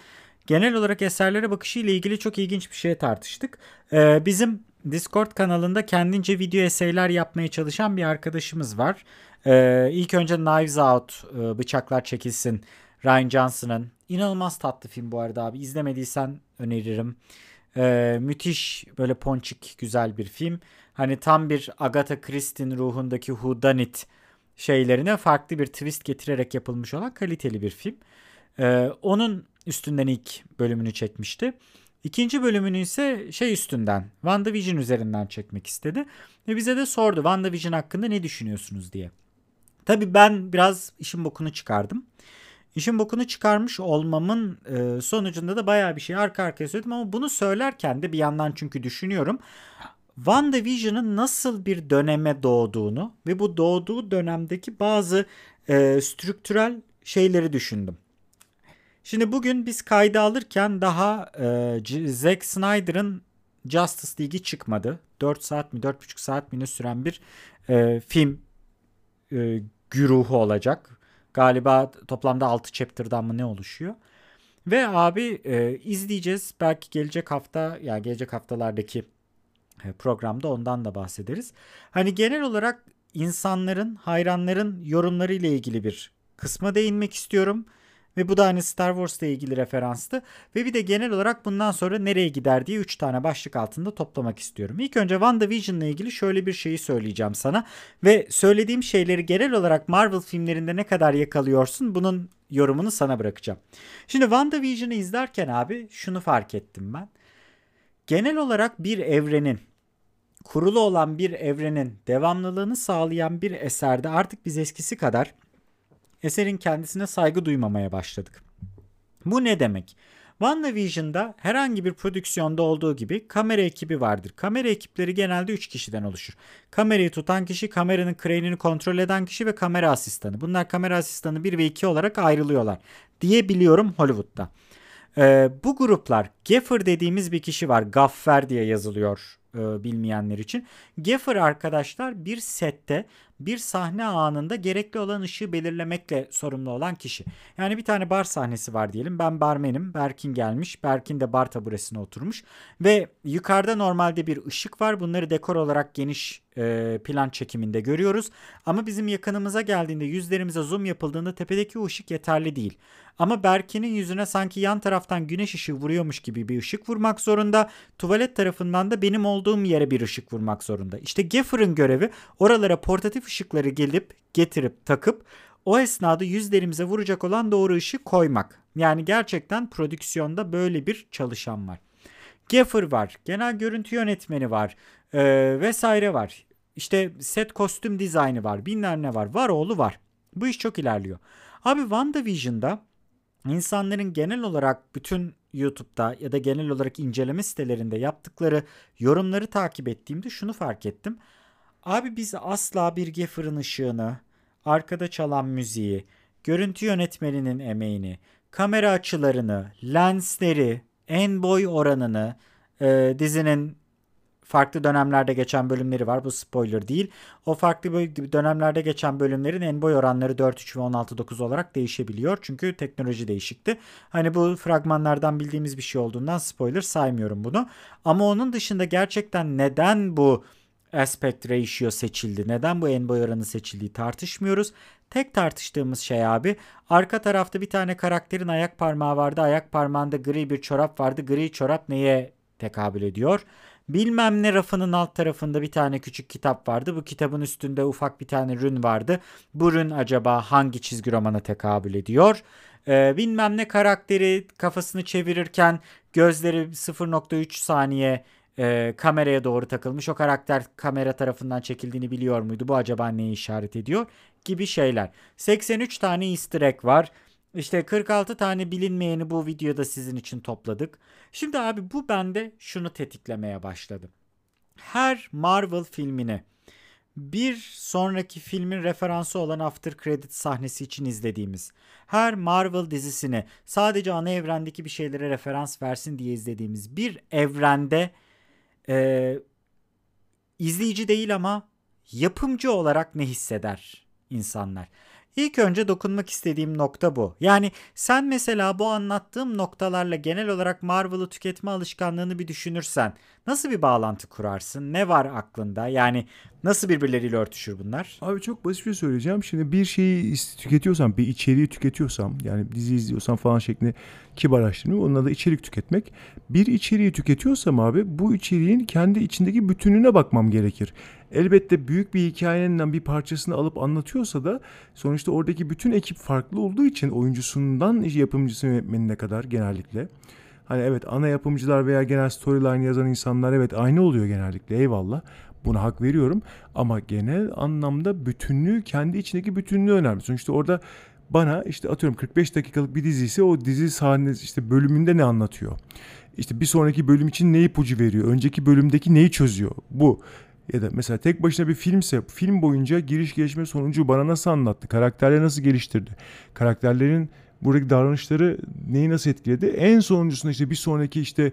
genel olarak eserlere bakışı ile ilgili çok ilginç bir şey tartıştık. Ee, bizim Discord kanalında kendince video eseyler yapmaya çalışan bir arkadaşımız var. Ee, ilk önce Knives Out, e, Bıçaklar Çekilsin, Ryan Johnson'ın. inanılmaz tatlı film bu arada abi. İzlemediysen öneririm. Ee, müthiş böyle ponçik güzel bir film. Hani tam bir Agatha Christie'nin ruhundaki whodunit şeylerine farklı bir twist getirerek yapılmış olan kaliteli bir film. Ee, onun üstünden ilk bölümünü çekmişti. İkinci bölümünü ise şey üstünden WandaVision üzerinden çekmek istedi. Ve bize de sordu WandaVision hakkında ne düşünüyorsunuz diye. Tabii ben biraz işin bokunu çıkardım. İşin bokunu çıkarmış olmamın e, sonucunda da bayağı bir şey arka arkaya söyledim ama bunu söylerken de bir yandan çünkü düşünüyorum. WandaVision'ın nasıl bir döneme doğduğunu ve bu doğduğu dönemdeki bazı e, strüktürel şeyleri düşündüm. Şimdi bugün biz kayda alırken daha e, Zack Snyder'ın Justice League'i çıkmadı. 4 saat mi 4,5 saat mi ne süren bir e, film e, güruhu olacak. Galiba toplamda 6 chapter'dan mı ne oluşuyor. Ve abi e, izleyeceğiz. Belki gelecek hafta ya yani gelecek haftalardaki e, programda ondan da bahsederiz. Hani genel olarak insanların, hayranların yorumları ile ilgili bir kısma değinmek istiyorum. Ve bu da hani Star Wars'la ilgili referanstı. Ve bir de genel olarak bundan sonra nereye gider diye 3 tane başlık altında toplamak istiyorum. İlk önce WandaVision'la ilgili şöyle bir şeyi söyleyeceğim sana. Ve söylediğim şeyleri genel olarak Marvel filmlerinde ne kadar yakalıyorsun bunun yorumunu sana bırakacağım. Şimdi WandaVision'ı izlerken abi şunu fark ettim ben. Genel olarak bir evrenin kurulu olan bir evrenin devamlılığını sağlayan bir eserde artık biz eskisi kadar eserin kendisine saygı duymamaya başladık. Bu ne demek? WandaVision'da herhangi bir prodüksiyonda olduğu gibi kamera ekibi vardır. Kamera ekipleri genelde 3 kişiden oluşur. Kamerayı tutan kişi, kameranın crane'ini kontrol eden kişi ve kamera asistanı. Bunlar kamera asistanı 1 ve 2 olarak ayrılıyorlar diye biliyorum Hollywood'da. Ee, bu gruplar Gaffer dediğimiz bir kişi var. Gaffer diye yazılıyor e, bilmeyenler için. Gaffer arkadaşlar bir sette bir sahne anında gerekli olan ışığı belirlemekle sorumlu olan kişi. Yani bir tane bar sahnesi var diyelim. Ben barmenim. Berkin gelmiş. Berkin de bar taburesine oturmuş. Ve yukarıda normalde bir ışık var. Bunları dekor olarak geniş e, plan çekiminde görüyoruz. Ama bizim yakınımıza geldiğinde yüzlerimize zoom yapıldığında tepedeki o ışık yeterli değil. Ama Berkin'in yüzüne sanki yan taraftan güneş ışığı vuruyormuş gibi bir ışık vurmak zorunda. Tuvalet tarafından da benim olduğum yere bir ışık vurmak zorunda. İşte Gaffer'ın görevi oralara portatif ışıkları gelip getirip takıp o esnada yüzlerimize vuracak olan doğru ışığı koymak. Yani gerçekten prodüksiyonda böyle bir çalışan var. Gaffer var, genel görüntü yönetmeni var e, vesaire var. İşte set kostüm dizaynı var, binler ne var, var oğlu var. Bu iş çok ilerliyor. Abi WandaVision'da insanların genel olarak bütün YouTube'da ya da genel olarak inceleme sitelerinde yaptıkları yorumları takip ettiğimde şunu fark ettim. Abi biz asla bir Gaffer'ın ışığını, arkada çalan müziği, görüntü yönetmeninin emeğini, kamera açılarını, lensleri, en boy oranını, e, dizinin farklı dönemlerde geçen bölümleri var. Bu spoiler değil. O farklı dönemlerde geçen bölümlerin en boy oranları 4.3 ve 16.9 olarak değişebiliyor. Çünkü teknoloji değişikti. Hani bu fragmanlardan bildiğimiz bir şey olduğundan spoiler saymıyorum bunu. Ama onun dışında gerçekten neden bu aspect ratio seçildi. Neden bu en boy oranı seçildiği tartışmıyoruz. Tek tartıştığımız şey abi arka tarafta bir tane karakterin ayak parmağı vardı. Ayak parmağında gri bir çorap vardı. Gri çorap neye tekabül ediyor? Bilmem ne rafının alt tarafında bir tane küçük kitap vardı. Bu kitabın üstünde ufak bir tane rün vardı. Bu rün acaba hangi çizgi romana tekabül ediyor? Ee, bilmem ne karakteri kafasını çevirirken gözleri 0.3 saniye e, kameraya doğru takılmış. O karakter kamera tarafından çekildiğini biliyor muydu? Bu acaba neyi işaret ediyor? Gibi şeyler. 83 tane easter egg var. İşte 46 tane bilinmeyeni bu videoda sizin için topladık. Şimdi abi bu bende şunu tetiklemeye başladı. Her Marvel filmini bir sonraki filmin referansı olan after credit sahnesi için izlediğimiz, her Marvel dizisini sadece ana evrendeki bir şeylere referans versin diye izlediğimiz bir evrende e, izleyici değil ama yapımcı olarak ne hisseder insanlar? İlk önce dokunmak istediğim nokta bu. Yani sen mesela bu anlattığım noktalarla genel olarak Marvel'ı tüketme alışkanlığını bir düşünürsen nasıl bir bağlantı kurarsın? Ne var aklında? Yani nasıl birbirleriyle örtüşür bunlar? Abi çok basit bir şey söyleyeceğim. Şimdi bir şeyi tüketiyorsam, bir içeriği tüketiyorsam yani dizi izliyorsam falan şeklinde kibarlaştırmayayım. Onun adı içerik tüketmek. Bir içeriği tüketiyorsam abi bu içeriğin kendi içindeki bütününe bakmam gerekir. Elbette büyük bir hikayenin bir parçasını alıp anlatıyorsa da sonuçta oradaki bütün ekip farklı olduğu için oyuncusundan yapımcısı yönetmenine kadar genellikle. Hani evet ana yapımcılar veya genel storyline yazan insanlar evet aynı oluyor genellikle eyvallah. Buna hak veriyorum ama genel anlamda bütünlüğü kendi içindeki bütünlüğü önemli. Sonuçta orada bana işte atıyorum 45 dakikalık bir dizi ise o dizi sahnesi işte bölümünde ne anlatıyor? İşte bir sonraki bölüm için ne ipucu veriyor? Önceki bölümdeki neyi çözüyor? Bu. Ya da mesela tek başına bir filmse film boyunca giriş gelişme sonucu bana nasıl anlattı? Karakterleri nasıl geliştirdi? Karakterlerin buradaki davranışları neyi nasıl etkiledi? En sonuncusunda işte bir sonraki işte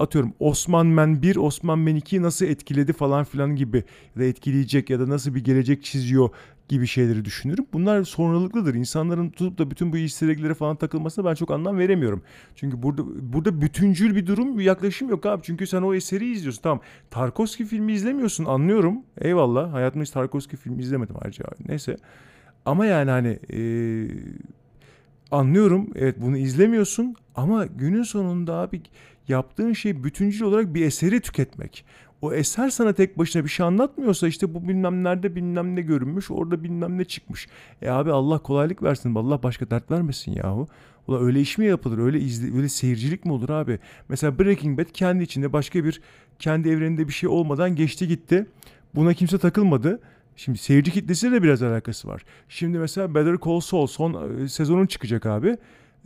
atıyorum Osman Men 1, Osman Men 2'yi nasıl etkiledi falan filan gibi ya da etkileyecek ya da nasıl bir gelecek çiziyor gibi şeyleri düşünürüm. Bunlar sonralıklıdır. İnsanların tutup da bütün bu easter falan takılmasına ben çok anlam veremiyorum. Çünkü burada burada bütüncül bir durum, bir yaklaşım yok abi. Çünkü sen o eseri izliyorsun. Tamam. Tarkovski filmi izlemiyorsun. Anlıyorum. Eyvallah. Hayatımda hiç Tarkovski filmi izlemedim ayrıca. Neyse. Ama yani hani ee, anlıyorum. Evet bunu izlemiyorsun ama günün sonunda abi yaptığın şey bütüncül olarak bir eseri tüketmek. O eser sana tek başına bir şey anlatmıyorsa işte bu bilmem nerede bilmem ne görünmüş orada bilmem ne çıkmış. E abi Allah kolaylık versin Allah başka dert vermesin yahu. Ula öyle iş mi yapılır öyle izle, öyle seyircilik mi olur abi? Mesela Breaking Bad kendi içinde başka bir kendi evreninde bir şey olmadan geçti gitti. Buna kimse takılmadı. Şimdi seyirci kitlesiyle de biraz alakası var. Şimdi mesela Better Call Saul son e, sezonun çıkacak abi.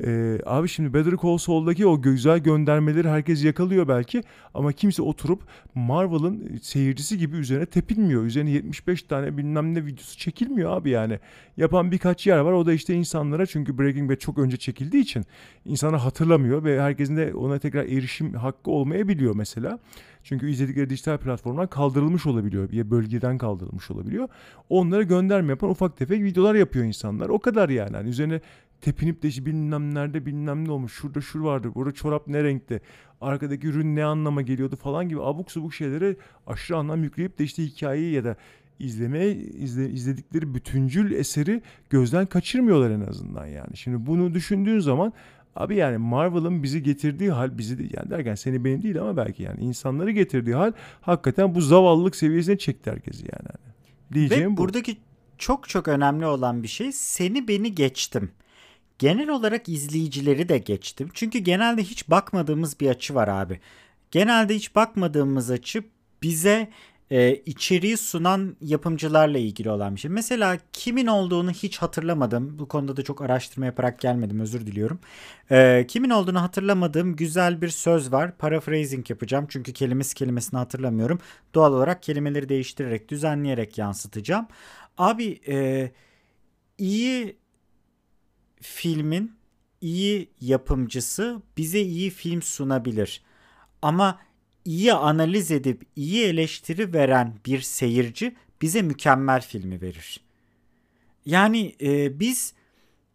Ee, abi şimdi Better Call Saul'daki o güzel göndermeleri herkes yakalıyor belki ama kimse oturup Marvel'ın seyircisi gibi üzerine tepinmiyor. Üzerine 75 tane bilmem ne videosu çekilmiyor abi yani. Yapan birkaç yer var o da işte insanlara çünkü Breaking Bad çok önce çekildiği için insanlar hatırlamıyor ve herkesin de ona tekrar erişim hakkı olmayabiliyor mesela. Çünkü izledikleri dijital platformdan kaldırılmış olabiliyor. Bir bölgeden kaldırılmış olabiliyor. Onlara gönderme yapan ufak tefek videolar yapıyor insanlar. O kadar yani. yani üzerine tepinip de bilmem nerede bilmem ne olmuş. Şurada şur vardı. Burada çorap ne renkte. Arkadaki ürün ne anlama geliyordu falan gibi abuk subuk şeylere aşırı anlam yükleyip de işte hikayeyi ya da izlemeye izle, izledikleri bütüncül eseri gözden kaçırmıyorlar en azından yani. Şimdi bunu düşündüğün zaman abi yani Marvel'ın bizi getirdiği hal bizi de, yani derken seni benim değil ama belki yani insanları getirdiği hal hakikaten bu zavallılık seviyesine çekti herkesi yani. Diyeceğim Ve bu. buradaki çok çok önemli olan bir şey seni beni geçtim. Genel olarak izleyicileri de geçtim. Çünkü genelde hiç bakmadığımız bir açı var abi. Genelde hiç bakmadığımız açı bize e, içeriği sunan yapımcılarla ilgili olan bir şey. Mesela kimin olduğunu hiç hatırlamadım. Bu konuda da çok araştırma yaparak gelmedim özür diliyorum. E, kimin olduğunu hatırlamadığım güzel bir söz var. Paraphrasing yapacağım çünkü kelimesi kelimesini hatırlamıyorum. Doğal olarak kelimeleri değiştirerek düzenleyerek yansıtacağım. Abi e, iyi filmin iyi yapımcısı bize iyi film sunabilir. Ama iyi analiz edip iyi eleştiri veren bir seyirci bize mükemmel filmi verir. Yani e, biz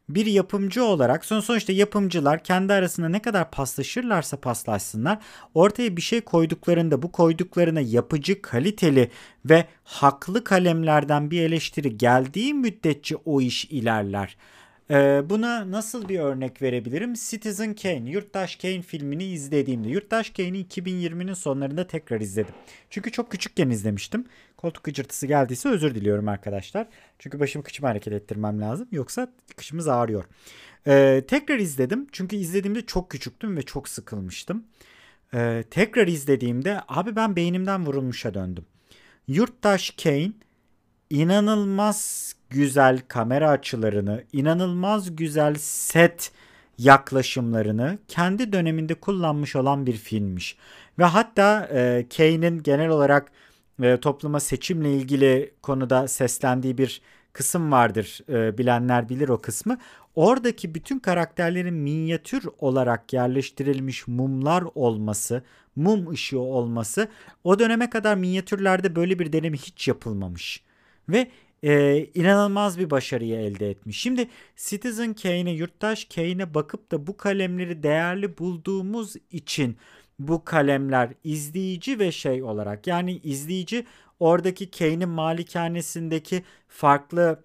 bir yapımcı olarak son sonuçta yapımcılar kendi arasında ne kadar paslaşırlarsa paslaşsınlar ortaya bir şey koyduklarında bu koyduklarına yapıcı, kaliteli ve haklı kalemlerden bir eleştiri geldiği müddetçe o iş ilerler. Ee, buna nasıl bir örnek verebilirim? Citizen Kane, Yurttaş Kane filmini izlediğimde. Yurttaş Kane'i 2020'nin sonlarında tekrar izledim. Çünkü çok küçükken izlemiştim. Koltuk gıcırtısı geldiyse özür diliyorum arkadaşlar. Çünkü başımı kıçımı hareket ettirmem lazım. Yoksa kıçımız ağrıyor. Ee, tekrar izledim. Çünkü izlediğimde çok küçüktüm ve çok sıkılmıştım. Ee, tekrar izlediğimde abi ben beynimden vurulmuşa döndüm. Yurttaş Kane inanılmaz güzel kamera açılarını, inanılmaz güzel set yaklaşımlarını kendi döneminde kullanmış olan bir filmmiş. Ve hatta e, Kane'in genel olarak e, topluma seçimle ilgili konuda seslendiği bir kısım vardır. E, bilenler bilir o kısmı. Oradaki bütün karakterlerin minyatür olarak yerleştirilmiş mumlar olması, mum ışığı olması o döneme kadar minyatürlerde böyle bir deneme hiç yapılmamış. Ve e, inanılmaz bir başarıyı elde etmiş. Şimdi Citizen Kane'e, Yurttaş Kane'e bakıp da bu kalemleri değerli bulduğumuz için bu kalemler izleyici ve şey olarak yani izleyici oradaki Kane'in malikanesindeki farklı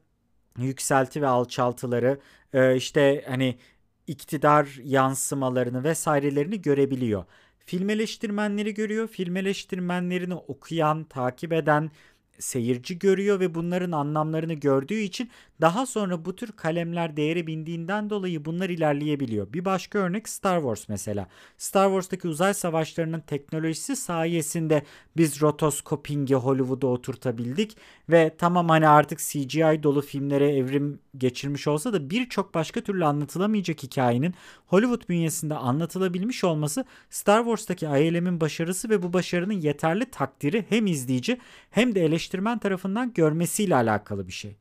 yükselti ve alçaltıları e, işte hani iktidar yansımalarını vesairelerini görebiliyor. Film eleştirmenleri görüyor. Film eleştirmenlerini okuyan, takip eden, seyirci görüyor ve bunların anlamlarını gördüğü için daha sonra bu tür kalemler değeri bindiğinden dolayı bunlar ilerleyebiliyor. Bir başka örnek Star Wars mesela. Star Wars'taki uzay savaşlarının teknolojisi sayesinde biz rotoskopingi Hollywood'a oturtabildik ve tamam hani artık CGI dolu filmlere evrim geçirmiş olsa da birçok başka türlü anlatılamayacak hikayenin Hollywood bünyesinde anlatılabilmiş olması Star Wars'taki ILM'in başarısı ve bu başarının yeterli takdiri hem izleyici hem de eleştirmen tarafından görmesiyle alakalı bir şey.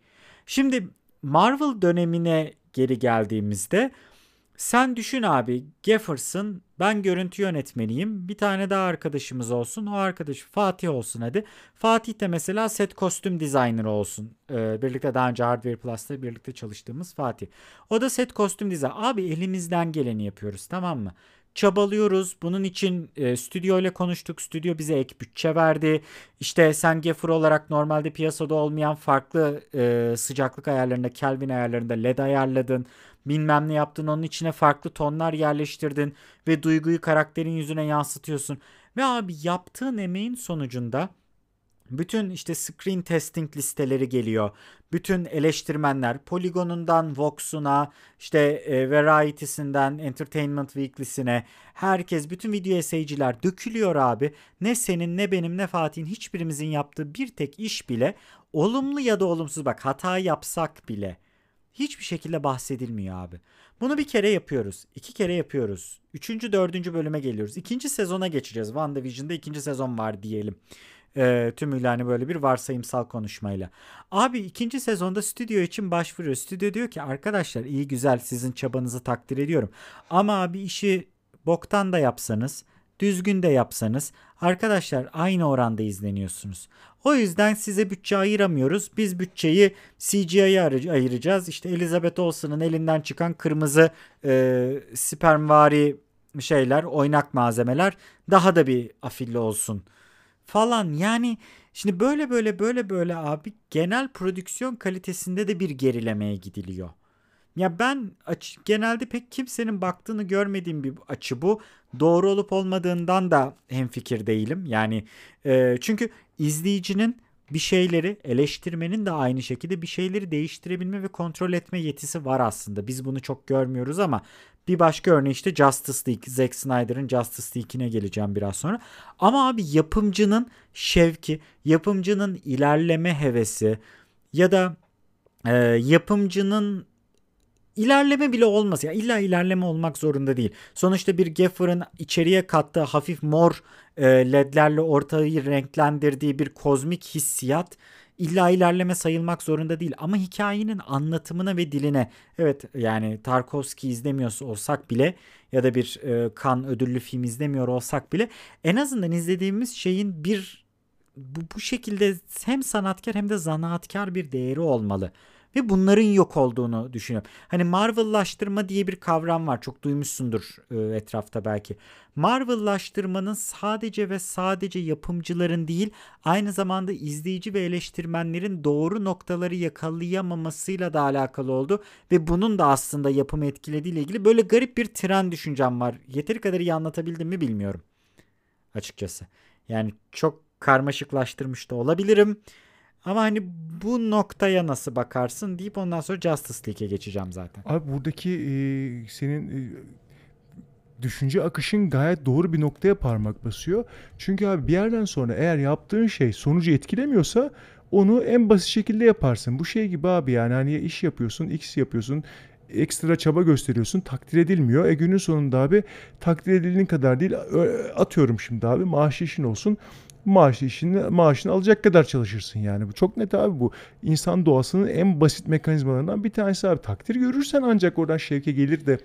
Şimdi Marvel dönemine geri geldiğimizde sen düşün abi Gefferson ben görüntü yönetmeniyim bir tane daha arkadaşımız olsun o arkadaş Fatih olsun hadi. Fatih de mesela set kostüm designer olsun ee, birlikte daha önce Hardware Plus'ta birlikte çalıştığımız Fatih. O da set kostüm designer abi elimizden geleni yapıyoruz tamam mı? Çabalıyoruz. Bunun için e, stüdyo ile konuştuk. Stüdyo bize ek bütçe verdi. İşte sen Gefur olarak normalde piyasada olmayan farklı e, sıcaklık ayarlarında, Kelvin ayarlarında LED ayarladın. Bilmem ne yaptın. Onun içine farklı tonlar yerleştirdin ve duyguyu karakterin yüzüne yansıtıyorsun. Ve abi yaptığın emeğin sonucunda bütün işte screen testing listeleri geliyor. Bütün eleştirmenler Polygon'undan Vox'una işte e, Variety'sinden Entertainment Weekly'sine herkes bütün video essayciler dökülüyor abi. Ne senin ne benim ne Fatih'in hiçbirimizin yaptığı bir tek iş bile olumlu ya da olumsuz bak hata yapsak bile hiçbir şekilde bahsedilmiyor abi. Bunu bir kere yapıyoruz. iki kere yapıyoruz. Üçüncü, dördüncü bölüme geliyoruz. İkinci sezona geçeceğiz. WandaVision'da ikinci sezon var diyelim e, tümüyle hani böyle bir varsayımsal konuşmayla. Abi ikinci sezonda stüdyo için başvuruyor. Stüdyo diyor ki arkadaşlar iyi güzel sizin çabanızı takdir ediyorum. Ama abi işi boktan da yapsanız düzgün de yapsanız arkadaşlar aynı oranda izleniyorsunuz. O yüzden size bütçe ayıramıyoruz. Biz bütçeyi CGI'ye ayıracağız. İşte Elizabeth Olsen'ın elinden çıkan kırmızı e, spermvari şeyler, oynak malzemeler daha da bir afilli olsun falan. Yani şimdi böyle böyle böyle böyle abi genel prodüksiyon kalitesinde de bir gerilemeye gidiliyor. Ya ben aç, genelde pek kimsenin baktığını görmediğim bir açı bu. Doğru olup olmadığından da hemfikir değilim. Yani e, çünkü izleyicinin bir şeyleri eleştirmenin de aynı şekilde bir şeyleri değiştirebilme ve kontrol etme yetisi var aslında. Biz bunu çok görmüyoruz ama bir başka örneği işte Justice League. Zack Snyder'ın Justice League'ine geleceğim biraz sonra. Ama abi yapımcının şevki, yapımcının ilerleme hevesi ya da e, yapımcının ilerleme bile olmaz. Ya illa ilerleme olmak zorunda değil. Sonuçta bir Gaffer'ın içeriye kattığı hafif mor ledlerle ortayı renklendirdiği bir kozmik hissiyat illa ilerleme sayılmak zorunda değil ama hikayenin anlatımına ve diline evet yani Tarkovski izlemiyoruz olsak bile ya da bir e, kan ödüllü film izlemiyor olsak bile en azından izlediğimiz şeyin bir bu, bu şekilde hem sanatkar hem de zanaatkar bir değeri olmalı. Ve bunların yok olduğunu düşünüyorum. Hani Marvel'laştırma diye bir kavram var. Çok duymuşsundur e, etrafta belki. Marvel'laştırmanın sadece ve sadece yapımcıların değil, aynı zamanda izleyici ve eleştirmenlerin doğru noktaları yakalayamamasıyla da alakalı oldu ve bunun da aslında yapımı etkilediğiyle ilgili böyle garip bir tren düşüncem var. Yeteri kadar iyi anlatabildim mi bilmiyorum açıkçası. Yani çok karmaşıklaştırmış da olabilirim. Ama hani bu noktaya nasıl bakarsın deyip ondan sonra Justice League'e geçeceğim zaten. Abi buradaki e, senin e, düşünce akışın gayet doğru bir noktaya parmak basıyor. Çünkü abi bir yerden sonra eğer yaptığın şey sonucu etkilemiyorsa onu en basit şekilde yaparsın. Bu şey gibi abi yani hani iş yapıyorsun, X yapıyorsun, ekstra çaba gösteriyorsun takdir edilmiyor. E günün sonunda abi takdir edildiğin kadar değil atıyorum şimdi abi maaş işin olsun maaş işini maaşını alacak kadar çalışırsın yani. Bu çok net abi bu. insan doğasının en basit mekanizmalarından bir tanesi abi. Takdir görürsen ancak oradan şevke gelir de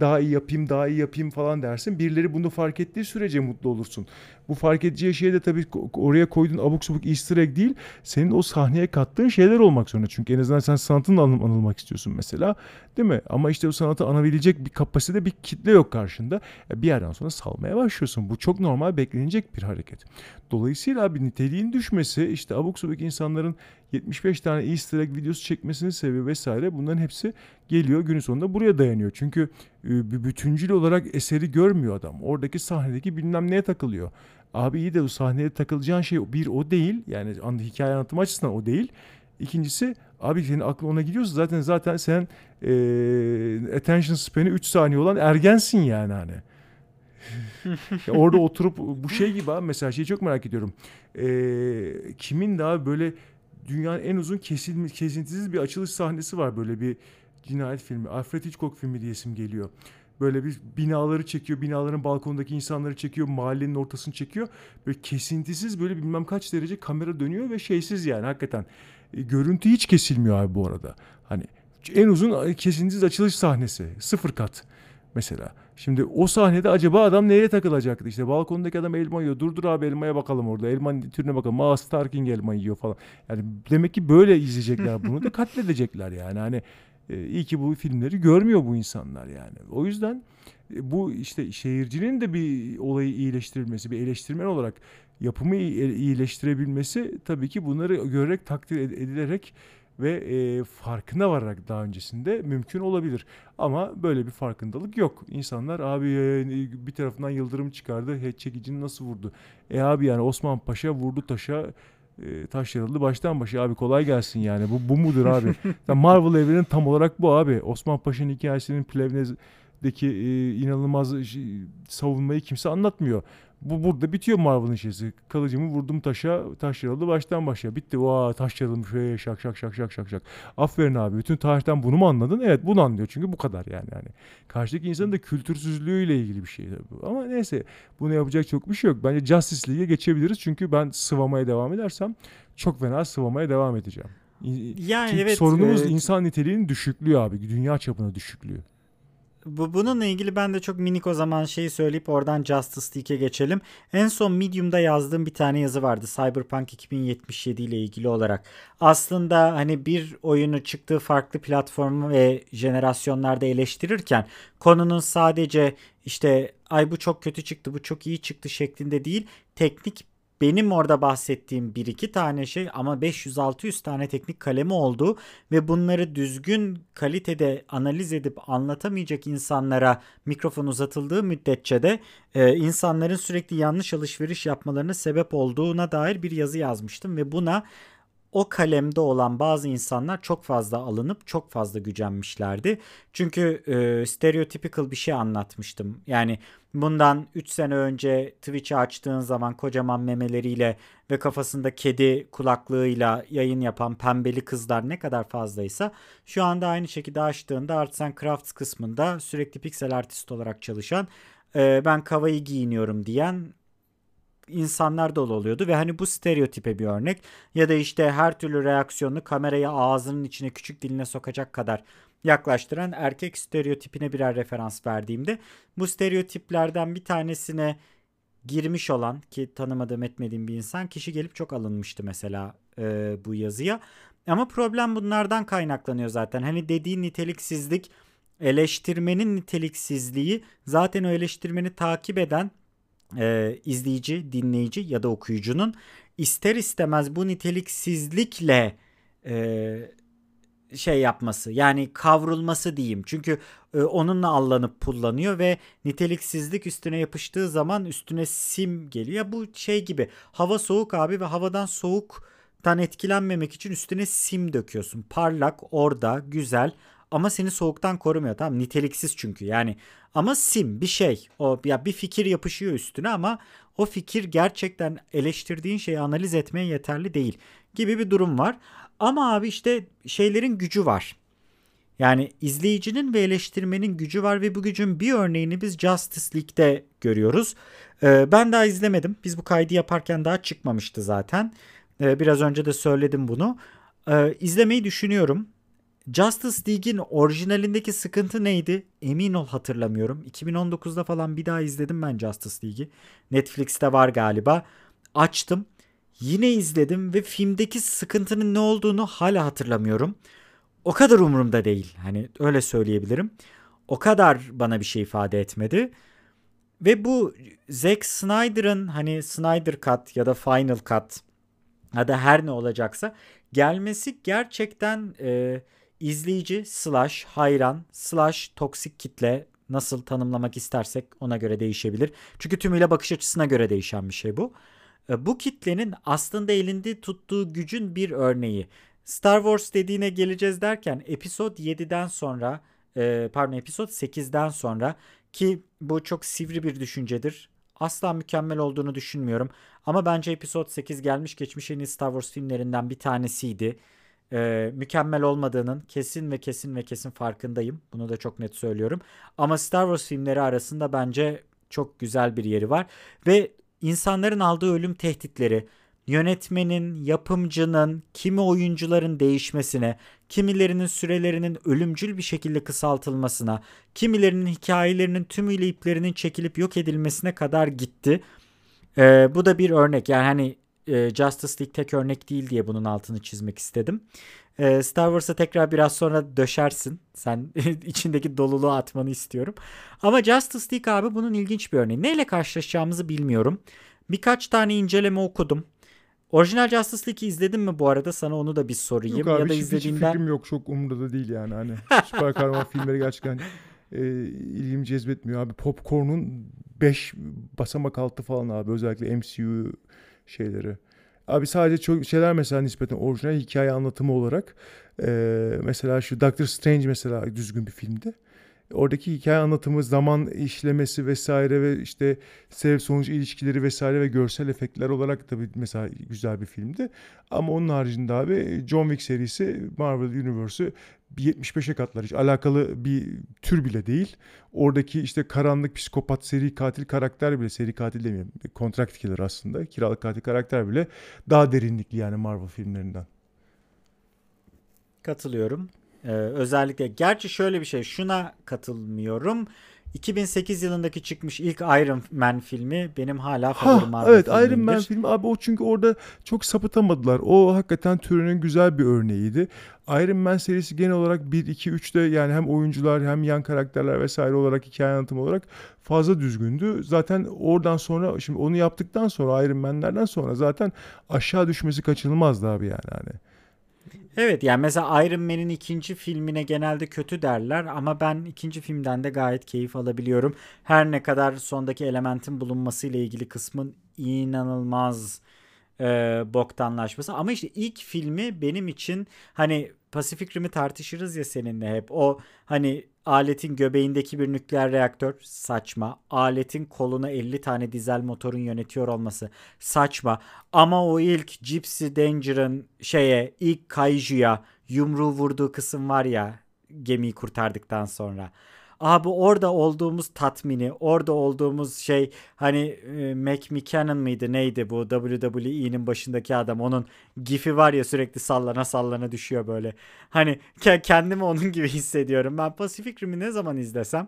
daha iyi yapayım, daha iyi yapayım falan dersin. Birileri bunu fark ettiği sürece mutlu olursun. Bu fark edeceği şey de tabii oraya koyduğun abuk subuk easter egg değil. Senin o sahneye kattığın şeyler olmak zorunda. Çünkü en azından sen sanatın anılmak istiyorsun mesela. Değil mi? Ama işte o sanatı anabilecek bir kapasite bir kitle yok karşında. Bir yerden sonra salmaya başlıyorsun. Bu çok normal beklenecek bir hareket. Dolayısıyla abi niteliğin düşmesi işte abuk subuk insanların 75 tane easter egg videosu çekmesinin sebebi vesaire bunların hepsi geliyor günün sonunda buraya dayanıyor. Çünkü bir bütüncül olarak eseri görmüyor adam. Oradaki sahnedeki bilmem neye takılıyor. Abi iyi de bu sahneye takılacağın şey bir o değil. Yani hikaye anlatım açısından o değil. İkincisi abi senin aklın ona gidiyorsa zaten zaten sen e, attention span'i 3 saniye olan ergensin yani hani. Orada oturup bu şey gibi abi mesela şeyi çok merak ediyorum. E, kimin daha böyle dünyanın en uzun kesilmiş kesintisiz bir açılış sahnesi var böyle bir cinayet filmi. Alfred Hitchcock filmi diye isim geliyor. Böyle bir binaları çekiyor, binaların balkonundaki insanları çekiyor, mahallenin ortasını çekiyor. Böyle kesintisiz böyle bilmem kaç derece kamera dönüyor ve şeysiz yani hakikaten. E, görüntü hiç kesilmiyor abi bu arada. Hani en uzun kesintisiz açılış sahnesi. Sıfır kat mesela. Şimdi o sahnede acaba adam neye takılacaktı? İşte balkondaki adam elma yiyor. Dur dur abi elmaya bakalım orada. Elmanın türüne bakalım. Aa Starking elma yiyor falan. Yani demek ki böyle izleyecekler bunu da katledecekler yani. Hani e, iyi ki bu filmleri görmüyor bu insanlar yani. O yüzden e, bu işte şehircinin de bir olayı iyileştirilmesi, bir eleştirmen olarak yapımı iyileştirebilmesi tabii ki bunları görerek takdir edilerek ve e, farkına vararak daha öncesinde mümkün olabilir. Ama böyle bir farkındalık yok. İnsanlar abi e, bir tarafından yıldırım çıkardı, head çekicini nasıl vurdu? E abi yani Osman Paşa vurdu taşa e, taş yarıldı baştan başa abi kolay gelsin yani bu, bu mudur abi Marvel evrenin tam olarak bu abi Osman Paşa'nın hikayesinin Plevnez'deki e, inanılmaz savunmayı kimse anlatmıyor bu burada bitiyor Marvel'ın şeysi. Kalıcımı vurdum taşa, taş yarıldı baştan başa. Bitti. Vaa taş yarılmış. Hey, şak şak şak şak şak şak. Aferin abi. Bütün tarihten bunu mu anladın? Evet bunu anlıyor. Çünkü bu kadar yani. yani. Karşıdaki insanın da kültürsüzlüğüyle ilgili bir şey tabii. Ama neyse bunu yapacak çok bir şey yok. Bence Justice League'e geçebiliriz. Çünkü ben sıvamaya devam edersem çok fena sıvamaya devam edeceğim. Yani Çünkü evet. Sorunumuz evet. insan niteliğinin düşüklüğü abi. Dünya çapına düşüklüğü. Bu, bununla ilgili ben de çok minik o zaman şeyi söyleyip oradan Justice League'e geçelim. En son Medium'da yazdığım bir tane yazı vardı. Cyberpunk 2077 ile ilgili olarak. Aslında hani bir oyunu çıktığı farklı platform ve jenerasyonlarda eleştirirken konunun sadece işte ay bu çok kötü çıktı bu çok iyi çıktı şeklinde değil teknik benim orada bahsettiğim bir iki tane şey ama 500-600 tane teknik kalemi oldu ve bunları düzgün kalitede analiz edip anlatamayacak insanlara mikrofon uzatıldığı müddetçe de e, insanların sürekli yanlış alışveriş yapmalarına sebep olduğuna dair bir yazı yazmıştım ve buna o kalemde olan bazı insanlar çok fazla alınıp çok fazla gücenmişlerdi. Çünkü e, stereotypical bir şey anlatmıştım. Yani bundan 3 sene önce Twitch'i açtığın zaman kocaman memeleriyle ve kafasında kedi kulaklığıyla yayın yapan pembeli kızlar ne kadar fazlaysa şu anda aynı şekilde açtığında Arts Crafts kısmında sürekli piksel artist olarak çalışan e, ben kavayı giyiniyorum diyen insanlar dolu oluyordu ve hani bu stereotipe bir örnek ya da işte her türlü reaksiyonu kamerayı ağzının içine küçük diline sokacak kadar yaklaştıran erkek stereotipine birer referans verdiğimde bu stereotiplerden bir tanesine girmiş olan ki tanımadığım etmediğim bir insan kişi gelip çok alınmıştı mesela e, bu yazıya. Ama problem bunlardan kaynaklanıyor zaten. Hani dediğin niteliksizlik eleştirmenin niteliksizliği zaten o eleştirmeni takip eden e, izleyici, dinleyici ya da okuyucunun ister istemez bu niteliksizlikle e, şey yapması yani kavrulması diyeyim. Çünkü e, onunla allanıp pullanıyor ve niteliksizlik üstüne yapıştığı zaman üstüne sim geliyor. Bu şey gibi hava soğuk abi ve havadan soğuktan etkilenmemek için üstüne sim döküyorsun. Parlak, orada, güzel ama seni soğuktan korumuyor tamam niteliksiz çünkü yani ama sim bir şey o ya bir fikir yapışıyor üstüne ama o fikir gerçekten eleştirdiğin şeyi analiz etmeye yeterli değil gibi bir durum var. Ama abi işte şeylerin gücü var. Yani izleyicinin ve eleştirmenin gücü var ve bu gücün bir örneğini biz Justice League'de görüyoruz. Ee, ben daha izlemedim. Biz bu kaydı yaparken daha çıkmamıştı zaten. Ee, biraz önce de söyledim bunu. Ee, izlemeyi düşünüyorum. Justice League'in orijinalindeki sıkıntı neydi? Emin ol hatırlamıyorum. 2019'da falan bir daha izledim ben Justice League'i. Netflix'te var galiba. Açtım. Yine izledim ve filmdeki sıkıntının ne olduğunu hala hatırlamıyorum. O kadar umurumda değil. Hani öyle söyleyebilirim. O kadar bana bir şey ifade etmedi. Ve bu Zack Snyder'ın hani Snyder Cut ya da Final Cut ya da her ne olacaksa gelmesi gerçekten e, izleyici slash hayran slash toksik kitle nasıl tanımlamak istersek ona göre değişebilir. Çünkü tümüyle bakış açısına göre değişen bir şey bu. E, bu kitlenin aslında elinde tuttuğu gücün bir örneği. Star Wars dediğine geleceğiz derken episod 7'den sonra e, pardon episod 8'den sonra ki bu çok sivri bir düşüncedir. Asla mükemmel olduğunu düşünmüyorum. Ama bence episod 8 gelmiş geçmiş en iyi Star Wars filmlerinden bir tanesiydi. Ee, mükemmel olmadığının kesin ve kesin ve kesin farkındayım. Bunu da çok net söylüyorum. Ama Star Wars filmleri arasında bence çok güzel bir yeri var. Ve insanların aldığı ölüm tehditleri, yönetmenin, yapımcının, kimi oyuncuların değişmesine, kimilerinin sürelerinin ölümcül bir şekilde kısaltılmasına, kimilerinin hikayelerinin tümüyle iplerinin çekilip yok edilmesine kadar gitti. Ee, bu da bir örnek. Yani hani e, Justice League tek örnek değil diye bunun altını çizmek istedim. E, Star Wars'a tekrar biraz sonra döşersin. Sen içindeki doluluğu atmanı istiyorum. Ama Justice League abi bunun ilginç bir örneği. Neyle karşılaşacağımızı bilmiyorum. Birkaç tane inceleme okudum. Orijinal Justice League'i izledin mi bu arada? Sana onu da bir sorayım. Yok abi ya da hiç, izlediğinden... hiç fikrim yok. Çok umurda da değil yani. Hani süper kahraman filmleri gerçekten e, ilgimi cezbetmiyor abi. Popcorn'un 5 basamak altı falan abi. Özellikle MCU şeyleri. Abi sadece çok şeyler mesela nispeten orijinal hikaye anlatımı olarak e, mesela şu Doctor Strange mesela düzgün bir filmdi. Oradaki hikaye anlatımı, zaman işlemesi vesaire ve işte sebep sonuç ilişkileri vesaire ve görsel efektler olarak da mesela güzel bir filmdi. Ama onun haricinde abi John Wick serisi Marvel Universe'ü 75'e katlar. Hiç alakalı bir tür bile değil. Oradaki işte karanlık psikopat seri katil karakter bile seri katil demeyeyim. Kontrakt killer aslında. Kiralık katil karakter bile daha derinlikli yani Marvel filmlerinden. Katılıyorum. Ee, özellikle gerçi şöyle bir şey şuna katılmıyorum. 2008 yılındaki çıkmış ilk Iron Man filmi benim hala favorim ha, Evet Iron Man filmi abi o çünkü orada çok sapıtamadılar. O hakikaten türünün güzel bir örneğiydi. Iron Man serisi genel olarak 1, 2, 3'te yani hem oyuncular hem yan karakterler vesaire olarak hikaye anlatımı olarak fazla düzgündü. Zaten oradan sonra şimdi onu yaptıktan sonra Iron Man'lerden sonra zaten aşağı düşmesi kaçınılmazdı abi yani hani. Evet yani mesela Iron Man'in ikinci filmine genelde kötü derler ama ben ikinci filmden de gayet keyif alabiliyorum. Her ne kadar sondaki elementin bulunması ile ilgili kısmın inanılmaz e, boktanlaşması ama işte ilk filmi benim için hani Pacific Rim'i tartışırız ya seninle hep o hani aletin göbeğindeki bir nükleer reaktör saçma. Aletin koluna 50 tane dizel motorun yönetiyor olması saçma. Ama o ilk Gypsy Danger'ın şeye ilk Kaiju'ya yumruğu vurduğu kısım var ya gemiyi kurtardıktan sonra. Abi orada olduğumuz tatmini, orada olduğumuz şey hani e, Mac McCannon mıydı neydi bu WWE'nin başındaki adam onun gifi var ya sürekli sallana sallana düşüyor böyle. Hani kendimi onun gibi hissediyorum. Ben Pacific Rim'i ne zaman izlesem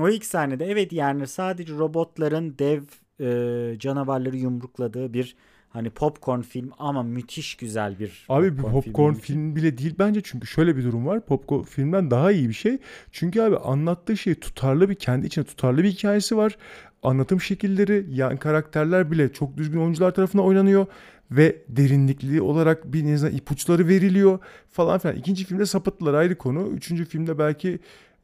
o ilk sahnede evet yani sadece robotların dev e, canavarları yumrukladığı bir Hani popcorn film ama müthiş güzel bir Abi popcorn, popcorn film bile değil bence çünkü şöyle bir durum var. Popcorn filmden daha iyi bir şey. Çünkü abi anlattığı şey tutarlı bir kendi içinde tutarlı bir hikayesi var. Anlatım şekilleri, yani karakterler bile çok düzgün oyuncular tarafından oynanıyor ve derinlikli olarak bir nezle ipuçları veriliyor falan filan. İkinci filmde sapıttılar ayrı konu. Üçüncü filmde belki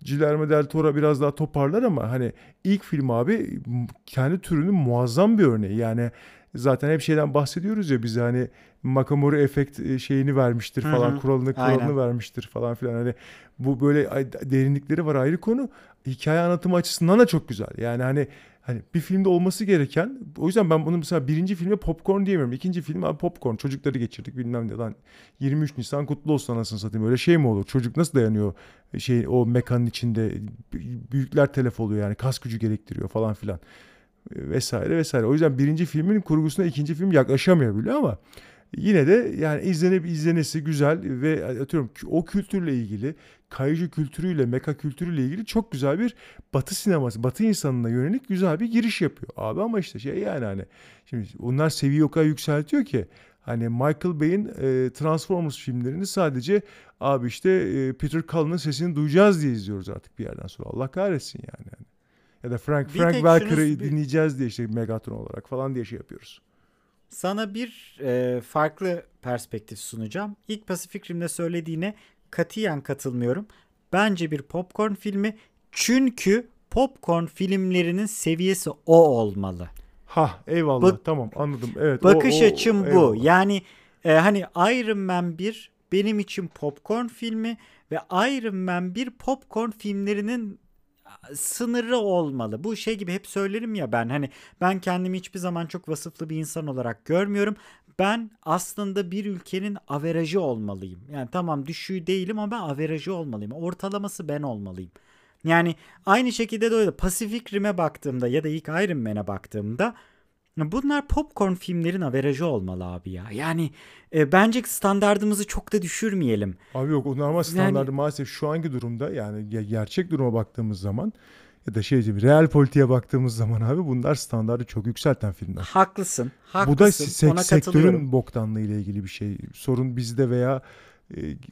Guillermo del Toro biraz daha toparlar ama hani ilk film abi kendi türünün muazzam bir örneği. Yani zaten hep şeyden bahsediyoruz ya bize hani Makamori efekt e, şeyini vermiştir falan Hı-hı. kuralını kuralını Aynen. vermiştir falan filan. Hani bu böyle derinlikleri var ayrı konu. Hikaye anlatımı açısından da çok güzel. Yani hani hani bir filmde olması gereken o yüzden ben bunu mesela birinci filme popcorn diyemiyorum. İkinci film abi popcorn. Çocukları geçirdik bilmem ne. Lan 23 Nisan kutlu olsun anasını satayım. Öyle şey mi olur? Çocuk nasıl dayanıyor? Şey o mekanın içinde büyükler telef oluyor yani kas gücü gerektiriyor falan filan vesaire vesaire. O yüzden birinci filmin kurgusuna ikinci film yaklaşamıyor bile ama yine de yani izlenip izlenesi güzel ve atıyorum o kültürle ilgili kayıcı kültürüyle meka kültürüyle ilgili çok güzel bir batı sineması batı insanına yönelik güzel bir giriş yapıyor abi ama işte şey yani hani şimdi onlar seviye o kadar yükseltiyor ki hani Michael Bay'in e, Transformers filmlerini sadece abi işte e, Peter Cullen'ın sesini duyacağız diye izliyoruz artık bir yerden sonra Allah kahretsin yani. yani. Ya da Frank bir Frank Welker'ı dinleyeceğiz diye işte Megatron olarak falan diye şey yapıyoruz. Sana bir e, farklı perspektif sunacağım. İlk Pacific Rim'de söylediğine katiyen katılmıyorum. Bence bir popcorn filmi çünkü popcorn filmlerinin seviyesi o olmalı. Ha eyvallah Bak, tamam anladım. Evet. Bakış o, o, açım o, bu. Eyvallah. Yani e, hani Iron Man 1 benim için popcorn filmi ve Iron Man 1 popcorn filmlerinin sınırı olmalı. Bu şey gibi hep söylerim ya ben hani ben kendimi hiçbir zaman çok vasıflı bir insan olarak görmüyorum. Ben aslında bir ülkenin averajı olmalıyım. Yani tamam düşüğü değilim ama ben averajı olmalıyım. Ortalaması ben olmalıyım. Yani aynı şekilde de öyle. Pacific Rim'e baktığımda ya da ilk Iron Man'e baktığımda Bunlar popcorn filmlerin averajı olmalı abi ya. Yani e, bence standartımızı çok da düşürmeyelim. Abi yok o normal standartı yani, maalesef şu anki durumda yani gerçek duruma baktığımız zaman ya da şey gibi real politiğe baktığımız zaman abi bunlar standartı çok yükselten filmler. Haklısın. haklısın Bu da se- ona sektörün boktanlığı ile ilgili bir şey. Sorun bizde veya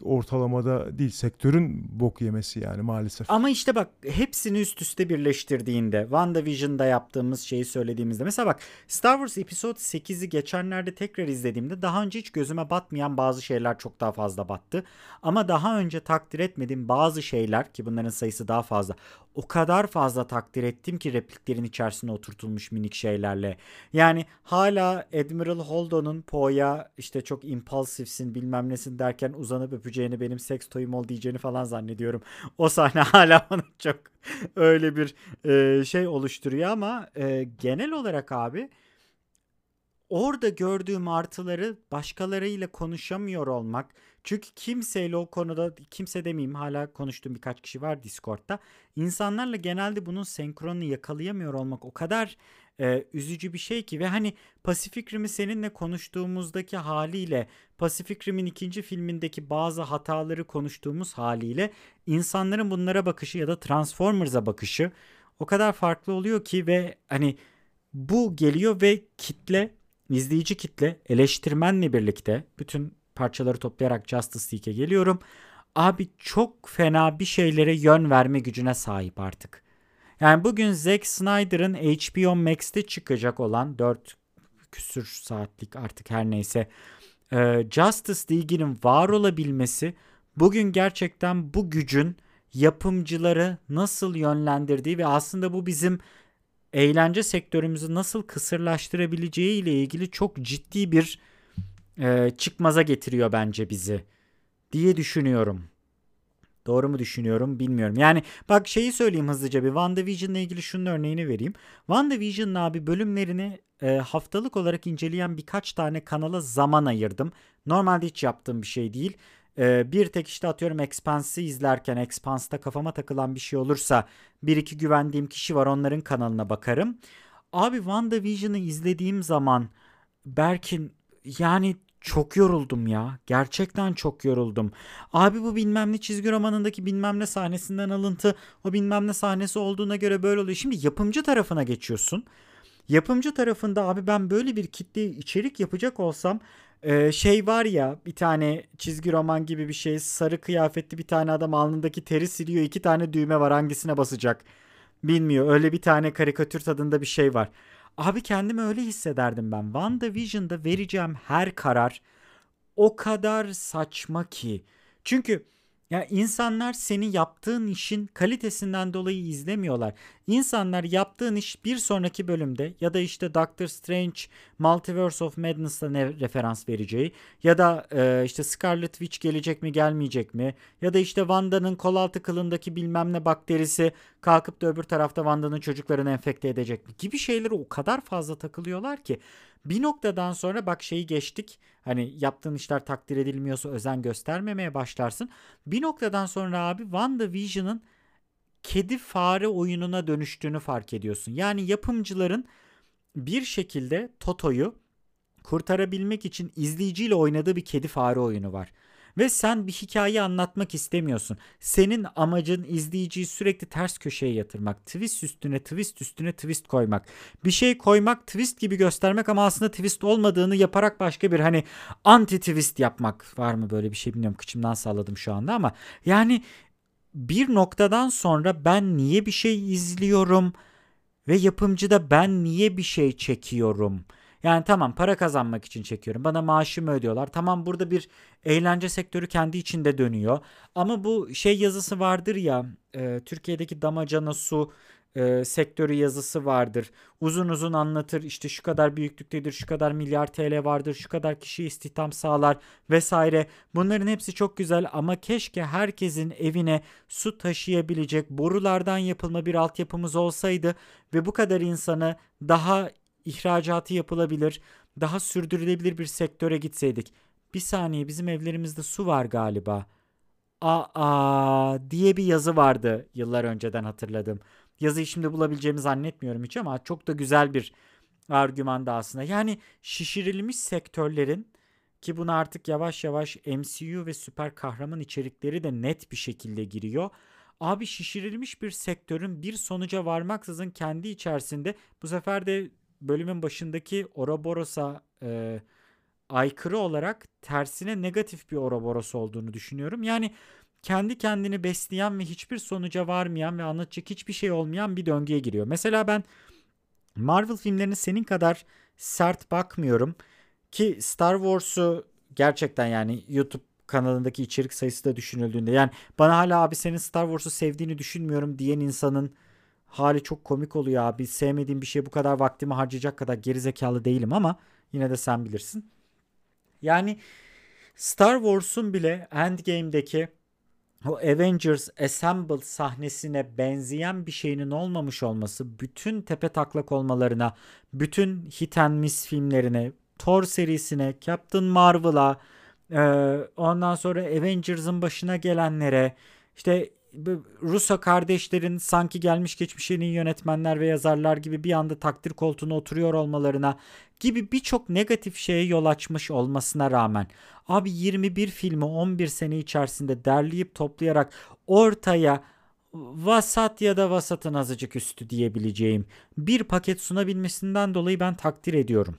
ortalamada değil sektörün bok yemesi yani maalesef. Ama işte bak hepsini üst üste birleştirdiğinde WandaVision'da yaptığımız şeyi söylediğimizde mesela bak Star Wars Episode 8'i geçenlerde tekrar izlediğimde daha önce hiç gözüme batmayan bazı şeyler çok daha fazla battı. Ama daha önce takdir etmediğim bazı şeyler ki bunların sayısı daha fazla o kadar fazla takdir ettim ki repliklerin içerisine oturtulmuş minik şeylerle. Yani hala Admiral Holdo'nun Poe'ya işte çok impulsifsin bilmem nesin derken uzanıp öpeceğini benim seks toyum ol diyeceğini falan zannediyorum. O sahne hala bana çok öyle bir e, şey oluşturuyor ama e, genel olarak abi orada gördüğüm artıları başkalarıyla konuşamıyor olmak. Çünkü kimseyle o konuda kimse demeyeyim hala konuştuğum birkaç kişi var Discord'da. İnsanlarla genelde bunun senkronunu yakalayamıyor olmak o kadar e, üzücü bir şey ki ve hani Pacific Rim'i seninle konuştuğumuzdaki haliyle Pacific Rim'in ikinci filmindeki bazı hataları konuştuğumuz haliyle insanların bunlara bakışı ya da Transformers'a bakışı o kadar farklı oluyor ki ve hani bu geliyor ve kitle izleyici kitle eleştirmenle birlikte bütün parçaları toplayarak Justice League'e geliyorum. Abi çok fena bir şeylere yön verme gücüne sahip artık. Yani bugün Zack Snyder'ın HBO Max'te çıkacak olan 4 küsür saatlik artık her neyse e, Justice League'in var olabilmesi bugün gerçekten bu gücün yapımcıları nasıl yönlendirdiği ve aslında bu bizim eğlence sektörümüzü nasıl kısırlaştırabileceği ile ilgili çok ciddi bir e, çıkmaza getiriyor bence bizi diye düşünüyorum. Doğru mu düşünüyorum bilmiyorum. Yani bak şeyi söyleyeyim hızlıca bir WandaVision ile ilgili şunun örneğini vereyim. WandaVision'ın abi bölümlerini e, haftalık olarak inceleyen birkaç tane kanala zaman ayırdım. Normalde hiç yaptığım bir şey değil. Ee, bir tek işte atıyorum Expanse'ı izlerken Expanse'da kafama takılan bir şey olursa bir iki güvendiğim kişi var onların kanalına bakarım. Abi WandaVision'ı izlediğim zaman Berkin yani çok yoruldum ya. Gerçekten çok yoruldum. Abi bu bilmem ne çizgi romanındaki bilmem ne sahnesinden alıntı o bilmem ne sahnesi olduğuna göre böyle oluyor. Şimdi yapımcı tarafına geçiyorsun. Yapımcı tarafında abi ben böyle bir kitle içerik yapacak olsam e, şey var ya bir tane çizgi roman gibi bir şey sarı kıyafetli bir tane adam alnındaki teri siliyor iki tane düğme var hangisine basacak bilmiyor öyle bir tane karikatür tadında bir şey var. Abi kendimi öyle hissederdim ben. WandaVision'da vereceğim her karar o kadar saçma ki. Çünkü ya insanlar senin yaptığın işin kalitesinden dolayı izlemiyorlar. İnsanlar yaptığın iş bir sonraki bölümde ya da işte Doctor Strange Multiverse of Madness'ta ne referans vereceği ya da e, işte Scarlet Witch gelecek mi gelmeyecek mi ya da işte Wanda'nın kol altı kılındaki bilmem ne bakterisi kalkıp da öbür tarafta Wanda'nın çocuklarını enfekte edecek mi gibi şeylere o kadar fazla takılıyorlar ki bir noktadan sonra bak şeyi geçtik. Hani yaptığın işler takdir edilmiyorsa özen göstermemeye başlarsın. Bir noktadan sonra abi WandaVision'ın kedi fare oyununa dönüştüğünü fark ediyorsun. Yani yapımcıların bir şekilde Toto'yu kurtarabilmek için izleyiciyle oynadığı bir kedi fare oyunu var. Ve sen bir hikaye anlatmak istemiyorsun. Senin amacın izleyiciyi sürekli ters köşeye yatırmak. Twist üstüne twist üstüne twist koymak. Bir şey koymak twist gibi göstermek ama aslında twist olmadığını yaparak başka bir hani anti twist yapmak. Var mı böyle bir şey bilmiyorum. Kıçımdan salladım şu anda ama yani bir noktadan sonra ben niye bir şey izliyorum ve yapımcıda ben niye bir şey çekiyorum? Yani tamam para kazanmak için çekiyorum. Bana maaşımı ödüyorlar. Tamam burada bir eğlence sektörü kendi içinde dönüyor. Ama bu şey yazısı vardır ya e, Türkiye'deki damacana su e, sektörü yazısı vardır. Uzun uzun anlatır işte şu kadar büyüklüktedir, şu kadar milyar TL vardır, şu kadar kişi istihdam sağlar vesaire. Bunların hepsi çok güzel ama keşke herkesin evine su taşıyabilecek borulardan yapılma bir altyapımız olsaydı ve bu kadar insanı daha ihracatı yapılabilir, daha sürdürülebilir bir sektöre gitseydik. Bir saniye bizim evlerimizde su var galiba. Aa diye bir yazı vardı yıllar önceden hatırladım. Yazıyı şimdi bulabileceğimi zannetmiyorum hiç ama çok da güzel bir argüman da aslında. Yani şişirilmiş sektörlerin ki buna artık yavaş yavaş MCU ve süper kahraman içerikleri de net bir şekilde giriyor. Abi şişirilmiş bir sektörün bir sonuca varmaksızın kendi içerisinde bu sefer de bölümün başındaki Ouroboros'a e, aykırı olarak tersine negatif bir Ouroboros olduğunu düşünüyorum. Yani kendi kendini besleyen ve hiçbir sonuca varmayan ve anlatacak hiçbir şey olmayan bir döngüye giriyor. Mesela ben Marvel filmlerine senin kadar sert bakmıyorum ki Star Wars'u gerçekten yani YouTube kanalındaki içerik sayısı da düşünüldüğünde yani bana hala abi senin Star Wars'u sevdiğini düşünmüyorum diyen insanın hali çok komik oluyor abi. Sevmediğim bir şeye bu kadar vaktimi harcayacak kadar gerizekalı değilim ama yine de sen bilirsin. Yani Star Wars'un bile Endgame'deki o Avengers Assemble sahnesine benzeyen bir şeyinin olmamış olması bütün tepe taklak olmalarına, bütün hit and miss filmlerine, Thor serisine, Captain Marvel'a, ondan sonra Avengers'ın başına gelenlere, işte Russo kardeşlerin sanki gelmiş geçmiş yeni yönetmenler ve yazarlar gibi bir anda takdir koltuğuna oturuyor olmalarına gibi birçok negatif şeye yol açmış olmasına rağmen abi 21 filmi 11 sene içerisinde derleyip toplayarak ortaya vasat ya da vasatın azıcık üstü diyebileceğim bir paket sunabilmesinden dolayı ben takdir ediyorum.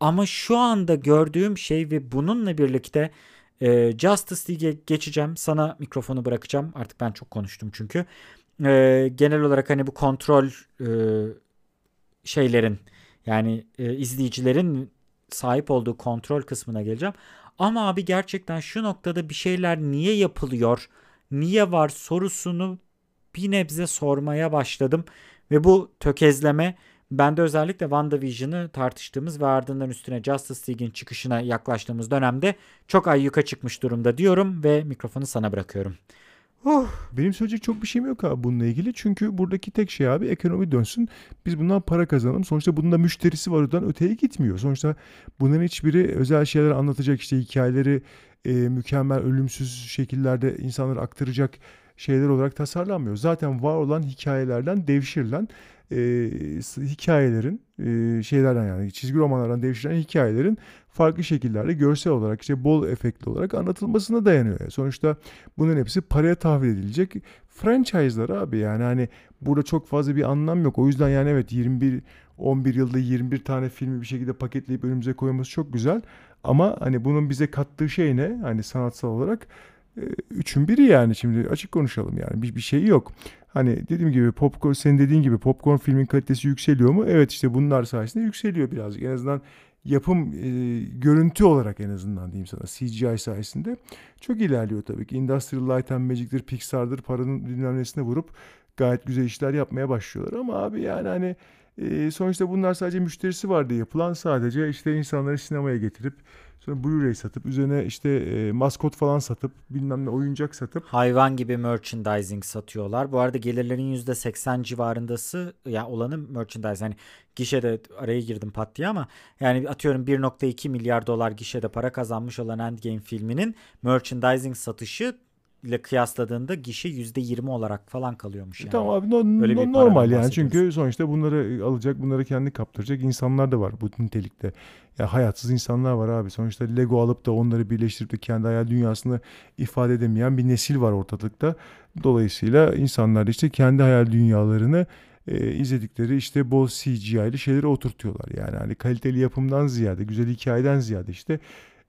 Ama şu anda gördüğüm şey ve bununla birlikte e, Justice League'e geçeceğim. Sana mikrofonu bırakacağım. Artık ben çok konuştum çünkü. E, genel olarak hani bu kontrol e, şeylerin yani e, izleyicilerin sahip olduğu kontrol kısmına geleceğim. Ama abi gerçekten şu noktada bir şeyler niye yapılıyor, niye var sorusunu bir nebze sormaya başladım. Ve bu tökezleme ben de özellikle WandaVision'ı tartıştığımız ve ardından üstüne Justice League'in çıkışına yaklaştığımız dönemde çok ayyuka çıkmış durumda diyorum ve mikrofonu sana bırakıyorum. Oh, benim söyleyecek çok bir şeyim yok abi bununla ilgili. Çünkü buradaki tek şey abi ekonomi dönsün. Biz bundan para kazanalım. Sonuçta bunun da müşterisi var oradan öteye gitmiyor. Sonuçta bunların hiçbiri özel şeyler anlatacak işte hikayeleri e, mükemmel ölümsüz şekillerde insanları aktaracak şeyler olarak tasarlanmıyor. Zaten var olan hikayelerden devşirilen e, hikayelerin e, şeylerden yani çizgi romanlardan devşirilen hikayelerin farklı şekillerde görsel olarak işte bol efektli olarak anlatılmasına dayanıyor. Yani sonuçta bunun hepsi paraya tahvil edilecek franchise'lar abi yani hani burada çok fazla bir anlam yok. O yüzden yani evet 21 11 yılda 21 tane filmi bir şekilde paketleyip önümüze koyması çok güzel. Ama hani bunun bize kattığı şey ne? Hani sanatsal olarak üçün biri yani şimdi açık konuşalım yani bir, bir şey yok. Hani dediğim gibi popcorn senin dediğin gibi popcorn filmin kalitesi yükseliyor mu? Evet işte bunlar sayesinde yükseliyor birazcık. En azından yapım e, görüntü olarak en azından diyeyim sana CGI sayesinde çok ilerliyor tabii ki. Industrial Light and Magic'tir, Pixar'dır paranın bilmem vurup gayet güzel işler yapmaya başlıyorlar. Ama abi yani hani e, sonuçta bunlar sadece müşterisi vardı yapılan sadece işte insanları sinemaya getirip Sonra Blu-ray satıp üzerine işte e, maskot falan satıp bilmem ne oyuncak satıp. Hayvan gibi merchandising satıyorlar. Bu arada gelirlerin %80 civarındası ya yani olanı merchandise. Hani gişede araya girdim pat diye ama yani atıyorum 1.2 milyar dolar gişede para kazanmış olan Endgame filminin merchandising satışı ile kıyasladığında gişe %20 olarak falan kalıyormuş yani. Tamam abi no, no, normal yani çünkü sonuçta bunları alacak bunları kendi kaptıracak insanlar da var bu nitelikte. Ya hayatsız insanlar var abi. Sonuçta Lego alıp da onları birleştirip de kendi hayal dünyasını ifade edemeyen bir nesil var ortalıkta. Dolayısıyla insanlar işte kendi hayal dünyalarını e, izledikleri işte bol CGI'li şeyleri oturtuyorlar. Yani hani kaliteli yapımdan ziyade, güzel hikayeden ziyade işte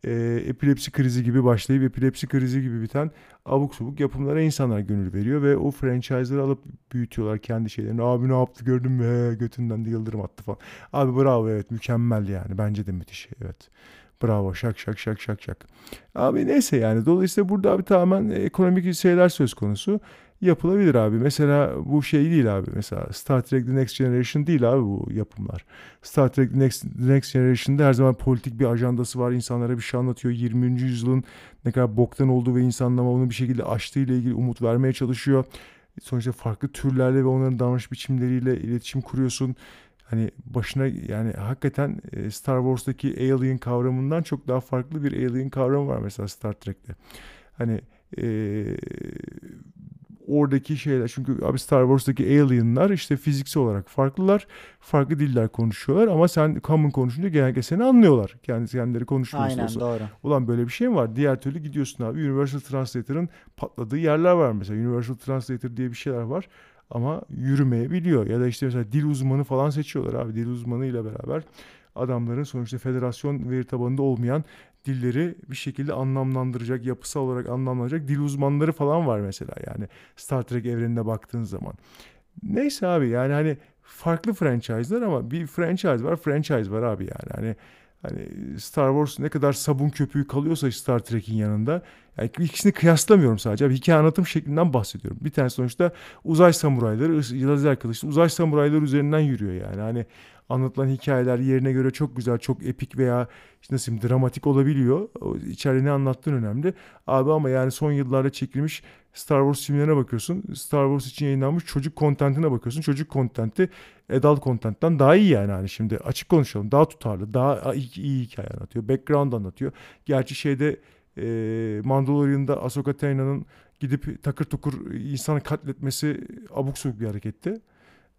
e, epilepsi krizi gibi başlayıp epilepsi krizi gibi biten abuk subuk yapımlara insanlar gönül veriyor ve o franchise'ları alıp büyütüyorlar kendi şeylerini. Abi ne yaptı gördün mü? götünden de yıldırım attı falan. Abi bravo evet mükemmel yani. Bence de müthiş evet. Bravo şak şak şak şak şak. Abi neyse yani dolayısıyla burada abi tamamen ekonomik şeyler söz konusu yapılabilir abi. Mesela bu şey değil abi. Mesela Star Trek The Next Generation değil abi bu yapımlar. Star Trek The Next, The Next Generation'da her zaman politik bir ajandası var. İnsanlara bir şey anlatıyor. 20. yüzyılın ne kadar boktan olduğu ve insanlar onu bir şekilde aştığı ile ilgili umut vermeye çalışıyor. Sonuçta farklı türlerle ve onların davranış biçimleriyle iletişim kuruyorsun. Hani başına yani hakikaten e, Star Wars'taki alien kavramından çok daha farklı bir alien kavramı var mesela Star Trek'te. Hani ee, oradaki şeyler çünkü abi Star Wars'taki alienlar işte fiziksel olarak farklılar. Farklı diller konuşuyorlar ama sen common konuşunca genellikle seni anlıyorlar. Kendi kendileri konuşmuyorsa. Aynen olsa. doğru. Ulan böyle bir şey mi var? Diğer türlü gidiyorsun abi. Universal Translator'ın patladığı yerler var mesela. Universal Translator diye bir şeyler var ama yürümeyebiliyor. Ya da işte mesela dil uzmanı falan seçiyorlar abi. Dil uzmanı ile beraber adamların sonuçta federasyon veri tabanında olmayan dilleri bir şekilde anlamlandıracak, yapısal olarak anlamlandıracak dil uzmanları falan var mesela yani Star Trek evrenine baktığın zaman. Neyse abi yani hani farklı franchise'lar ama bir franchise var, franchise var abi yani. Hani hani Star Wars ne kadar sabun köpüğü kalıyorsa Star Trek'in yanında yani ikisini kıyaslamıyorum sadece. Abi hikaye anlatım şeklinden bahsediyorum. Bir tane sonuçta uzay samurayları, lazer kılıçlı uzay samurayları üzerinden yürüyor yani. Hani anlatılan hikayeler yerine göre çok güzel, çok epik veya işte nasıl diyeyim, dramatik olabiliyor. İçeride ne anlattığın önemli. Abi ama yani son yıllarda çekilmiş Star Wars filmlerine bakıyorsun. Star Wars için yayınlanmış çocuk kontentine bakıyorsun. Çocuk kontenti adult kontentten daha iyi yani hani şimdi açık konuşalım. Daha tutarlı, daha iyi, iyi hikaye anlatıyor. Background anlatıyor. Gerçi şeyde e, Mandalorian'da Ahsoka Tano'nun gidip takır tukur insanı katletmesi abuk subuk bir hareketti.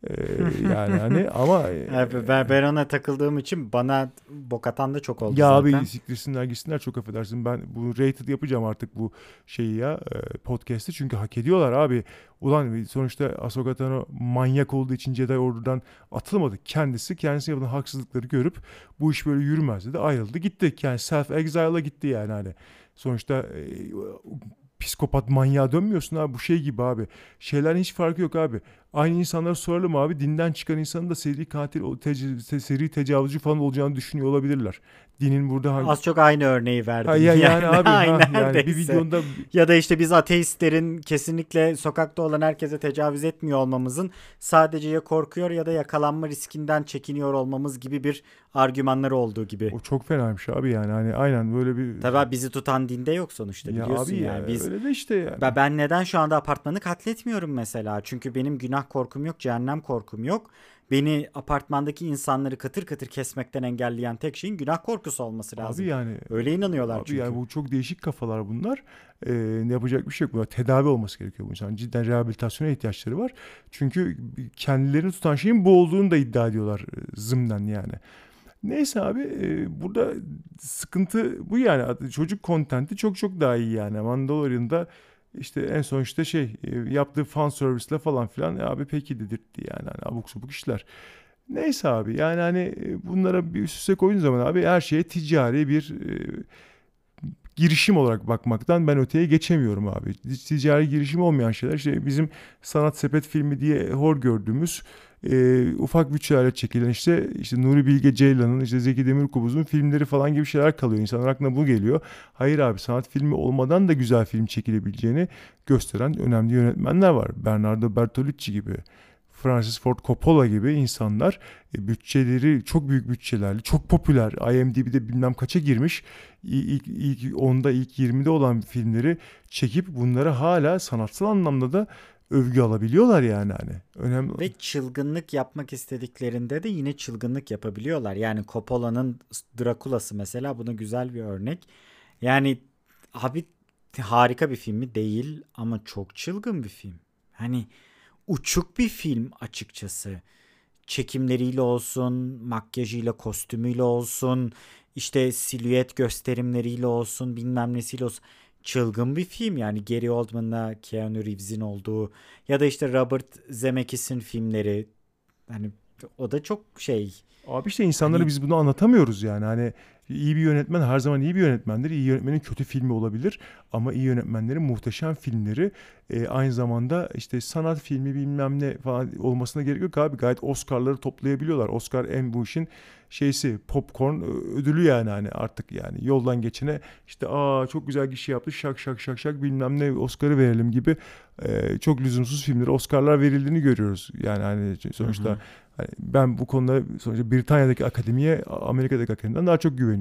Ee, yani hani ama evet, ben, ben ona takıldığım için bana bokatan da çok oldu ya zaten. abi siktirsinler gitsinler çok affedersin. Ben bu rated yapacağım artık bu şeyi ya podcast'i. Çünkü hak ediyorlar abi. Ulan sonuçta Ahsoka Tano manyak olduğu için Jedi Ordu'dan atılmadı. Kendisi kendisi yapılan haksızlıkları görüp bu iş böyle yürümez dedi. Ayrıldı gitti. Yani self exile'a gitti yani hani. Sonuçta psikopat manyağa dönmüyorsun abi bu şey gibi abi. Şeylerin hiç farkı yok abi. Aynı insanlara soralım abi dinden çıkan insanın da seri katil, te- seri tecavüzcü falan olacağını düşünüyor olabilirler dinin burada hangi... Az çok aynı örneği verdim. Ha, ya, yani, yani abi ha, yani bir videonda ya da işte biz ateistlerin kesinlikle sokakta olan herkese tecavüz etmiyor olmamızın sadece ya korkuyor ya da yakalanma riskinden çekiniyor olmamız gibi bir argümanları olduğu gibi. O çok fenaymış abi yani hani aynen böyle bir Tabii bizi tutan dinde yok sonuçta ya biliyorsun abi yani. Ya, biz öyle de işte yani. Ben neden şu anda apartmanı katletmiyorum mesela? Çünkü benim günah korkum yok, cehennem korkum yok. Beni apartmandaki insanları katır katır kesmekten engelleyen tek şeyin günah korkusu olması lazım. Abi yani Öyle inanıyorlar Abi çünkü. yani bu çok değişik kafalar bunlar. Ee, yapacak bir şey yok. Bunlar tedavi olması gerekiyor bu insan. Cidden rehabilitasyona ihtiyaçları var. Çünkü kendilerini tutan şeyin bu olduğunu da iddia ediyorlar e, zımnen yani. Neyse abi e, burada sıkıntı bu yani. Çocuk kontenti çok çok daha iyi yani. Mandalorian'da işte en son işte şey e, yaptığı fan servisle falan filan e, abi peki dedirtti yani hani abuk subuk işler. Neyse abi yani hani e, bunlara bir üst üste koyduğun zaman abi her şeye ticari bir e, girişim olarak bakmaktan ben öteye geçemiyorum abi. Ticari girişim olmayan şeyler işte bizim sanat sepet filmi diye hor gördüğümüz e, ufak bütçelerle çekilen işte işte Nuri Bilge Ceylan'ın işte Zeki Demirkubuz'un filmleri falan gibi şeyler kalıyor. İnsanlar aklına bu geliyor. Hayır abi sanat filmi olmadan da güzel film çekilebileceğini gösteren önemli yönetmenler var. Bernardo Bertolucci gibi. Francis Ford Coppola gibi insanlar e, bütçeleri çok büyük bütçelerli, çok popüler, IMDb'de bilmem kaça girmiş, ilk, ilk 10'da ilk 20'de olan filmleri çekip bunları hala sanatsal anlamda da övgü alabiliyorlar yani hani. Önemli. Ve çılgınlık yapmak istediklerinde de yine çılgınlık yapabiliyorlar. Yani Coppola'nın Drakula'sı mesela buna güzel bir örnek. Yani abi harika bir film mi değil ama çok çılgın bir film. Hani uçuk bir film açıkçası. Çekimleriyle olsun, makyajıyla, kostümüyle olsun, işte silüet gösterimleriyle olsun, bilmem nesiyle olsun. Çılgın bir film yani Gary Oldman'la Keanu Reeves'in olduğu ya da işte Robert Zemeckis'in filmleri. Hani o da çok şey. Abi işte insanlara hani... biz bunu anlatamıyoruz yani. Hani İyi bir yönetmen her zaman iyi bir yönetmendir. İyi yönetmenin kötü filmi olabilir ama iyi yönetmenlerin muhteşem filmleri e, aynı zamanda işte sanat filmi bilmem ne falan olmasına gerek yok abi. Gayet Oscar'ları toplayabiliyorlar. Oscar en bu işin şeysi popcorn ödülü yani hani artık yani yoldan geçene işte aa çok güzel gişi yaptı şak şak şak şak bilmem ne Oscar'ı verelim gibi e, çok lüzumsuz filmlere Oscar'lar verildiğini görüyoruz. Yani hani sonuçta hı hı. Hani ben bu konuda sonuçta Britanya'daki akademiye Amerika'daki akademiden daha çok güveniyorum.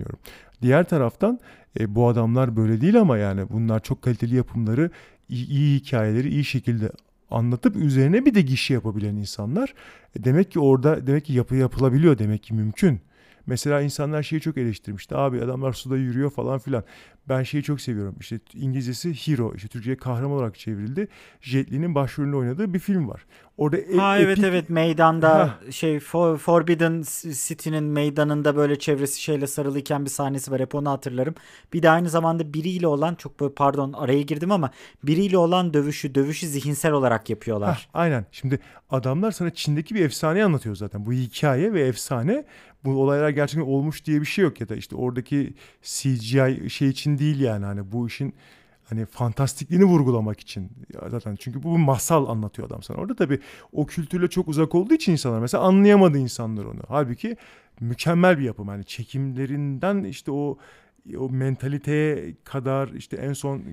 Diğer taraftan e, bu adamlar böyle değil ama yani bunlar çok kaliteli yapımları, iyi, iyi hikayeleri iyi şekilde anlatıp üzerine bir de gişi yapabilen insanlar. E, demek ki orada demek ki yapı yapılabiliyor demek ki mümkün. Mesela insanlar şeyi çok eleştirmişti. Abi adamlar suda yürüyor falan filan. Ben şeyi çok seviyorum. İşte İngilizcesi Hero. işte Türkçe'ye kahraman olarak çevrildi. Jet Li'nin başrolünde oynadığı bir film var. Orada e- ha evet evet meydanda ha. şey For, Forbidden City'nin meydanında böyle çevresi şeyle sarılıyken bir sahnesi var. Hep onu hatırlarım. Bir de aynı zamanda biriyle olan çok böyle pardon araya girdim ama biriyle olan dövüşü dövüşü zihinsel olarak yapıyorlar. Ha, aynen. Şimdi adamlar sana Çin'deki bir efsaneyi anlatıyor zaten. Bu hikaye ve efsane bu olaylar gerçekten olmuş diye bir şey yok ya da işte oradaki CGI şey için değil yani hani bu işin hani fantastikliğini vurgulamak için zaten çünkü bu bir masal anlatıyor adam sana. Orada tabii o kültürle çok uzak olduğu için insanlar mesela anlayamadı insanlar onu. Halbuki mükemmel bir yapım hani çekimlerinden işte o o mentaliteye kadar işte en son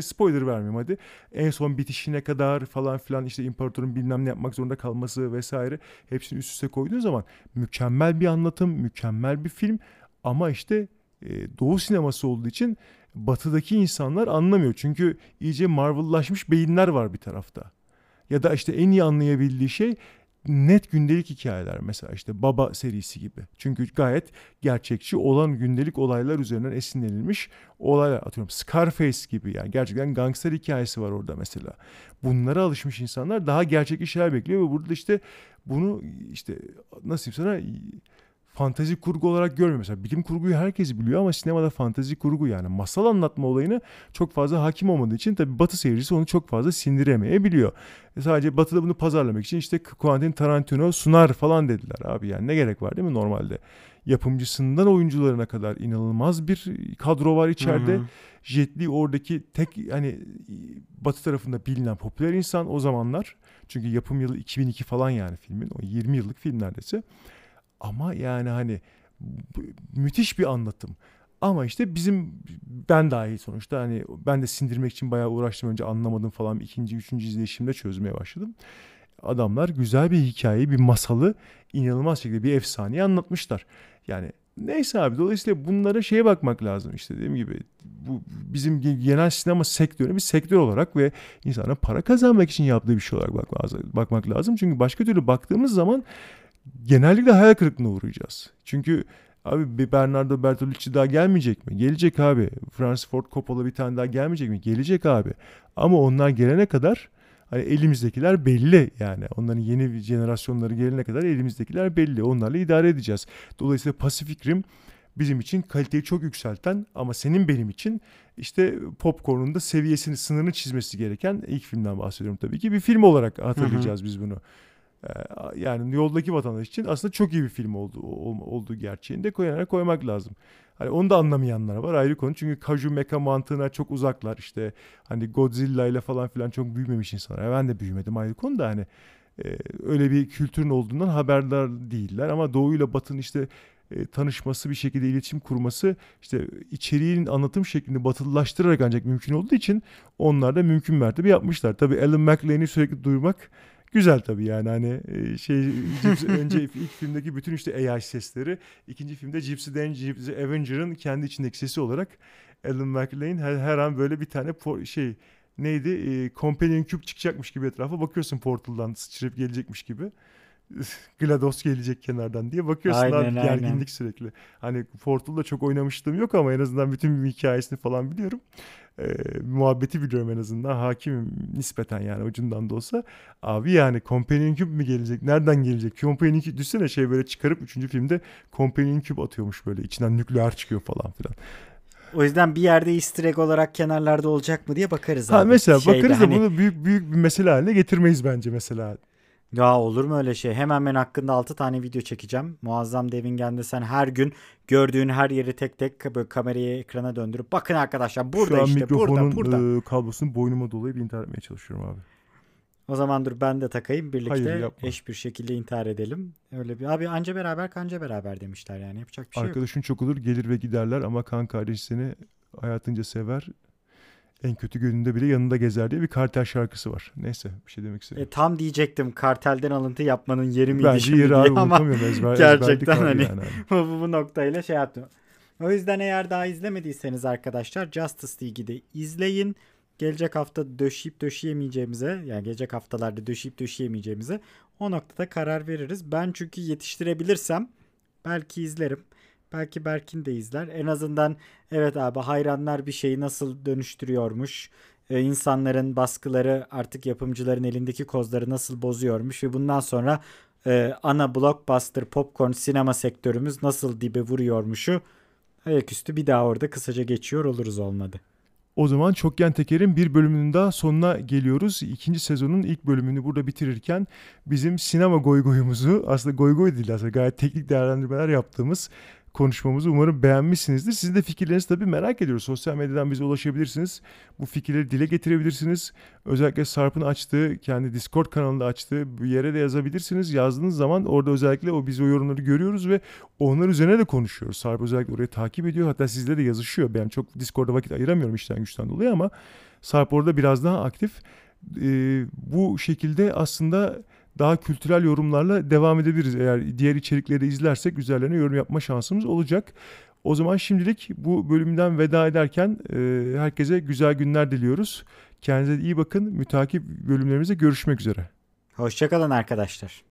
spoiler vermeyeyim hadi. En son bitişine kadar falan filan işte imparatorun bilmem ne yapmak zorunda kalması vesaire hepsini üst üste koyduğun zaman mükemmel bir anlatım mükemmel bir film. Ama işte e, doğu sineması olduğu için batıdaki insanlar anlamıyor. Çünkü iyice Marvel'laşmış beyinler var bir tarafta. Ya da işte en iyi anlayabildiği şey net gündelik hikayeler mesela işte Baba serisi gibi. Çünkü gayet gerçekçi olan gündelik olaylar üzerinden esinlenilmiş olaylar atıyorum. Scarface gibi yani gerçekten gangster hikayesi var orada mesela. Bunlara alışmış insanlar daha gerçek şeyler bekliyor ve burada işte bunu işte nasıl sana fantazi kurgu olarak görmüyor. Mesela bilim kurguyu herkes biliyor ama sinemada fantazi kurgu yani masal anlatma olayını çok fazla hakim olmadığı için tabii Batı seyircisi onu çok fazla sindiremeyebiliyor. E sadece Batı'da bunu pazarlamak için işte Quentin Tarantino sunar falan dediler abi yani ne gerek var değil mi normalde? Yapımcısından oyuncularına kadar inanılmaz bir kadro var içeride. Hı hı. Jet Li oradaki tek hani Batı tarafında bilinen popüler insan o zamanlar. Çünkü yapım yılı 2002 falan yani filmin. O 20 yıllık film neredeyse. Ama yani hani müthiş bir anlatım. Ama işte bizim ben dahi sonuçta hani ben de sindirmek için bayağı uğraştım önce anlamadım falan ikinci üçüncü izleyişimde çözmeye başladım. Adamlar güzel bir hikayeyi bir masalı inanılmaz şekilde bir efsaneyi anlatmışlar. Yani Neyse abi dolayısıyla bunlara şeye bakmak lazım işte dediğim gibi bu bizim genel sinema sektörü bir sektör olarak ve insanın para kazanmak için yaptığı bir şey olarak bakmak lazım. Çünkü başka türlü baktığımız zaman genellikle hayal kırıklığına uğrayacağız. Çünkü abi bir Bernardo Bertolucci daha gelmeyecek mi? Gelecek abi. Francis Ford Coppola bir tane daha gelmeyecek mi? Gelecek abi. Ama onlar gelene kadar hani elimizdekiler belli yani. Onların yeni jenerasyonları gelene kadar elimizdekiler belli. Onlarla idare edeceğiz. Dolayısıyla Pacific Rim bizim için kaliteyi çok yükselten ama senin benim için işte popcorn'un da seviyesini sınırını çizmesi gereken ilk filmden bahsediyorum tabii ki. Bir film olarak hatırlayacağız hı hı. biz bunu. Yani yoldaki vatandaş için aslında çok iyi bir film oldu, olduğu gerçeğinde koyarak koymak lazım. Hani onu da anlamayanlar var ayrı konu. Çünkü Kaju Mecha mantığına çok uzaklar. İşte hani Godzilla ile falan filan çok büyümemiş insanlar. Ben de büyümedim ayrı konu da hani e, öyle bir kültürün olduğundan haberdar değiller. Ama Doğu ile Batı'nın işte e, tanışması bir şekilde iletişim kurması işte içeriğin anlatım şeklini batılılaştırarak ancak mümkün olduğu için onlar da mümkün mertebe yapmışlar. Tabii Alan McLean'i sürekli duymak güzel tabii yani hani e, şey önce ilk filmdeki bütün işte AI sesleri ikinci filmde Gypsy Dan Gypsy Avenger'ın kendi içindeki sesi olarak Alan McLean her, her an böyle bir tane por, şey neydi e, Companion Cube çıkacakmış gibi etrafa bakıyorsun portaldan sıçrayıp gelecekmiş gibi. GLaDOS gelecek kenardan diye bakıyorsun aynen, abi gerginlik aynen. sürekli. Hani Portal'da çok oynamıştım yok ama en azından bütün hikayesini falan biliyorum e, muhabbeti biliyorum en azından. Hakimim nispeten yani ucundan da olsa. Abi yani Companion Cube mi gelecek? Nereden gelecek? Companion Cube düşsene şey böyle çıkarıp 3. filmde Companion Cube atıyormuş böyle. içinden nükleer çıkıyor falan filan. O yüzden bir yerde easter egg olarak kenarlarda olacak mı diye bakarız ha, abi. Mesela Şeyde, bakarız da hani... bunu büyük büyük bir mesele haline getirmeyiz bence mesela. Ya olur mu öyle şey? Hemen ben hakkında 6 tane video çekeceğim. Muazzam Devingen'de sen her gün gördüğün her yeri tek tek böyle kamerayı ekrana döndürüp bakın arkadaşlar burada Şu işte burada burada. E, kablosunu boynuma dolayıp intihar etmeye çalışıyorum abi. O zaman dur ben de takayım birlikte Hayır, eş bir şekilde intihar edelim. Öyle bir abi anca beraber kanca beraber demişler yani yapacak bir şey Arkadaşın yok. çok olur gelir ve giderler ama kan kardeş seni hayatınca sever en kötü gününde bile yanında gezer diye bir kartel şarkısı var. Neyse bir şey demek istedim. E, tam diyecektim kartelden alıntı yapmanın yeri miydi Bence yeri abi ama ezber, gerçekten hani yani. bu, bu noktayla şey yaptım. O yüzden eğer daha izlemediyseniz arkadaşlar Justice League'i de izleyin. Gelecek hafta döşeyip döşeyemeyeceğimize yani gelecek haftalarda döşeyip döşeyemeyeceğimize o noktada karar veririz. Ben çünkü yetiştirebilirsem belki izlerim. Belki Berkin de izler. En azından evet abi hayranlar bir şeyi nasıl dönüştürüyormuş. Ee, insanların baskıları artık yapımcıların elindeki kozları nasıl bozuyormuş ve bundan sonra e, ana blockbuster popcorn sinema sektörümüz nasıl dibe vuruyormuşu ayaküstü bir daha orada kısaca geçiyor oluruz olmadı. O zaman Çokgen Teker'in bir bölümünün daha sonuna geliyoruz. İkinci sezonun ilk bölümünü burada bitirirken bizim sinema goygoyumuzu aslında goygoy değil aslında gayet teknik değerlendirmeler yaptığımız konuşmamızı umarım beğenmişsinizdir. Sizin de fikirlerinizi tabii merak ediyoruz. Sosyal medyadan bize ulaşabilirsiniz. Bu fikirleri dile getirebilirsiniz. Özellikle Sarp'ın açtığı, kendi Discord kanalında açtığı bir yere de yazabilirsiniz. Yazdığınız zaman orada özellikle o biz o yorumları görüyoruz ve onlar üzerine de konuşuyoruz. Sarp özellikle orayı takip ediyor. Hatta sizle de yazışıyor. Ben çok Discord'da vakit ayıramıyorum işten güçten dolayı ama Sarp orada biraz daha aktif. Ee, bu şekilde aslında daha kültürel yorumlarla devam edebiliriz. Eğer diğer içerikleri izlersek üzerlerine yorum yapma şansımız olacak. O zaman şimdilik bu bölümden veda ederken e, herkese güzel günler diliyoruz. Kendinize iyi bakın. Mütakip bölümlerimizde görüşmek üzere. Hoşçakalın arkadaşlar.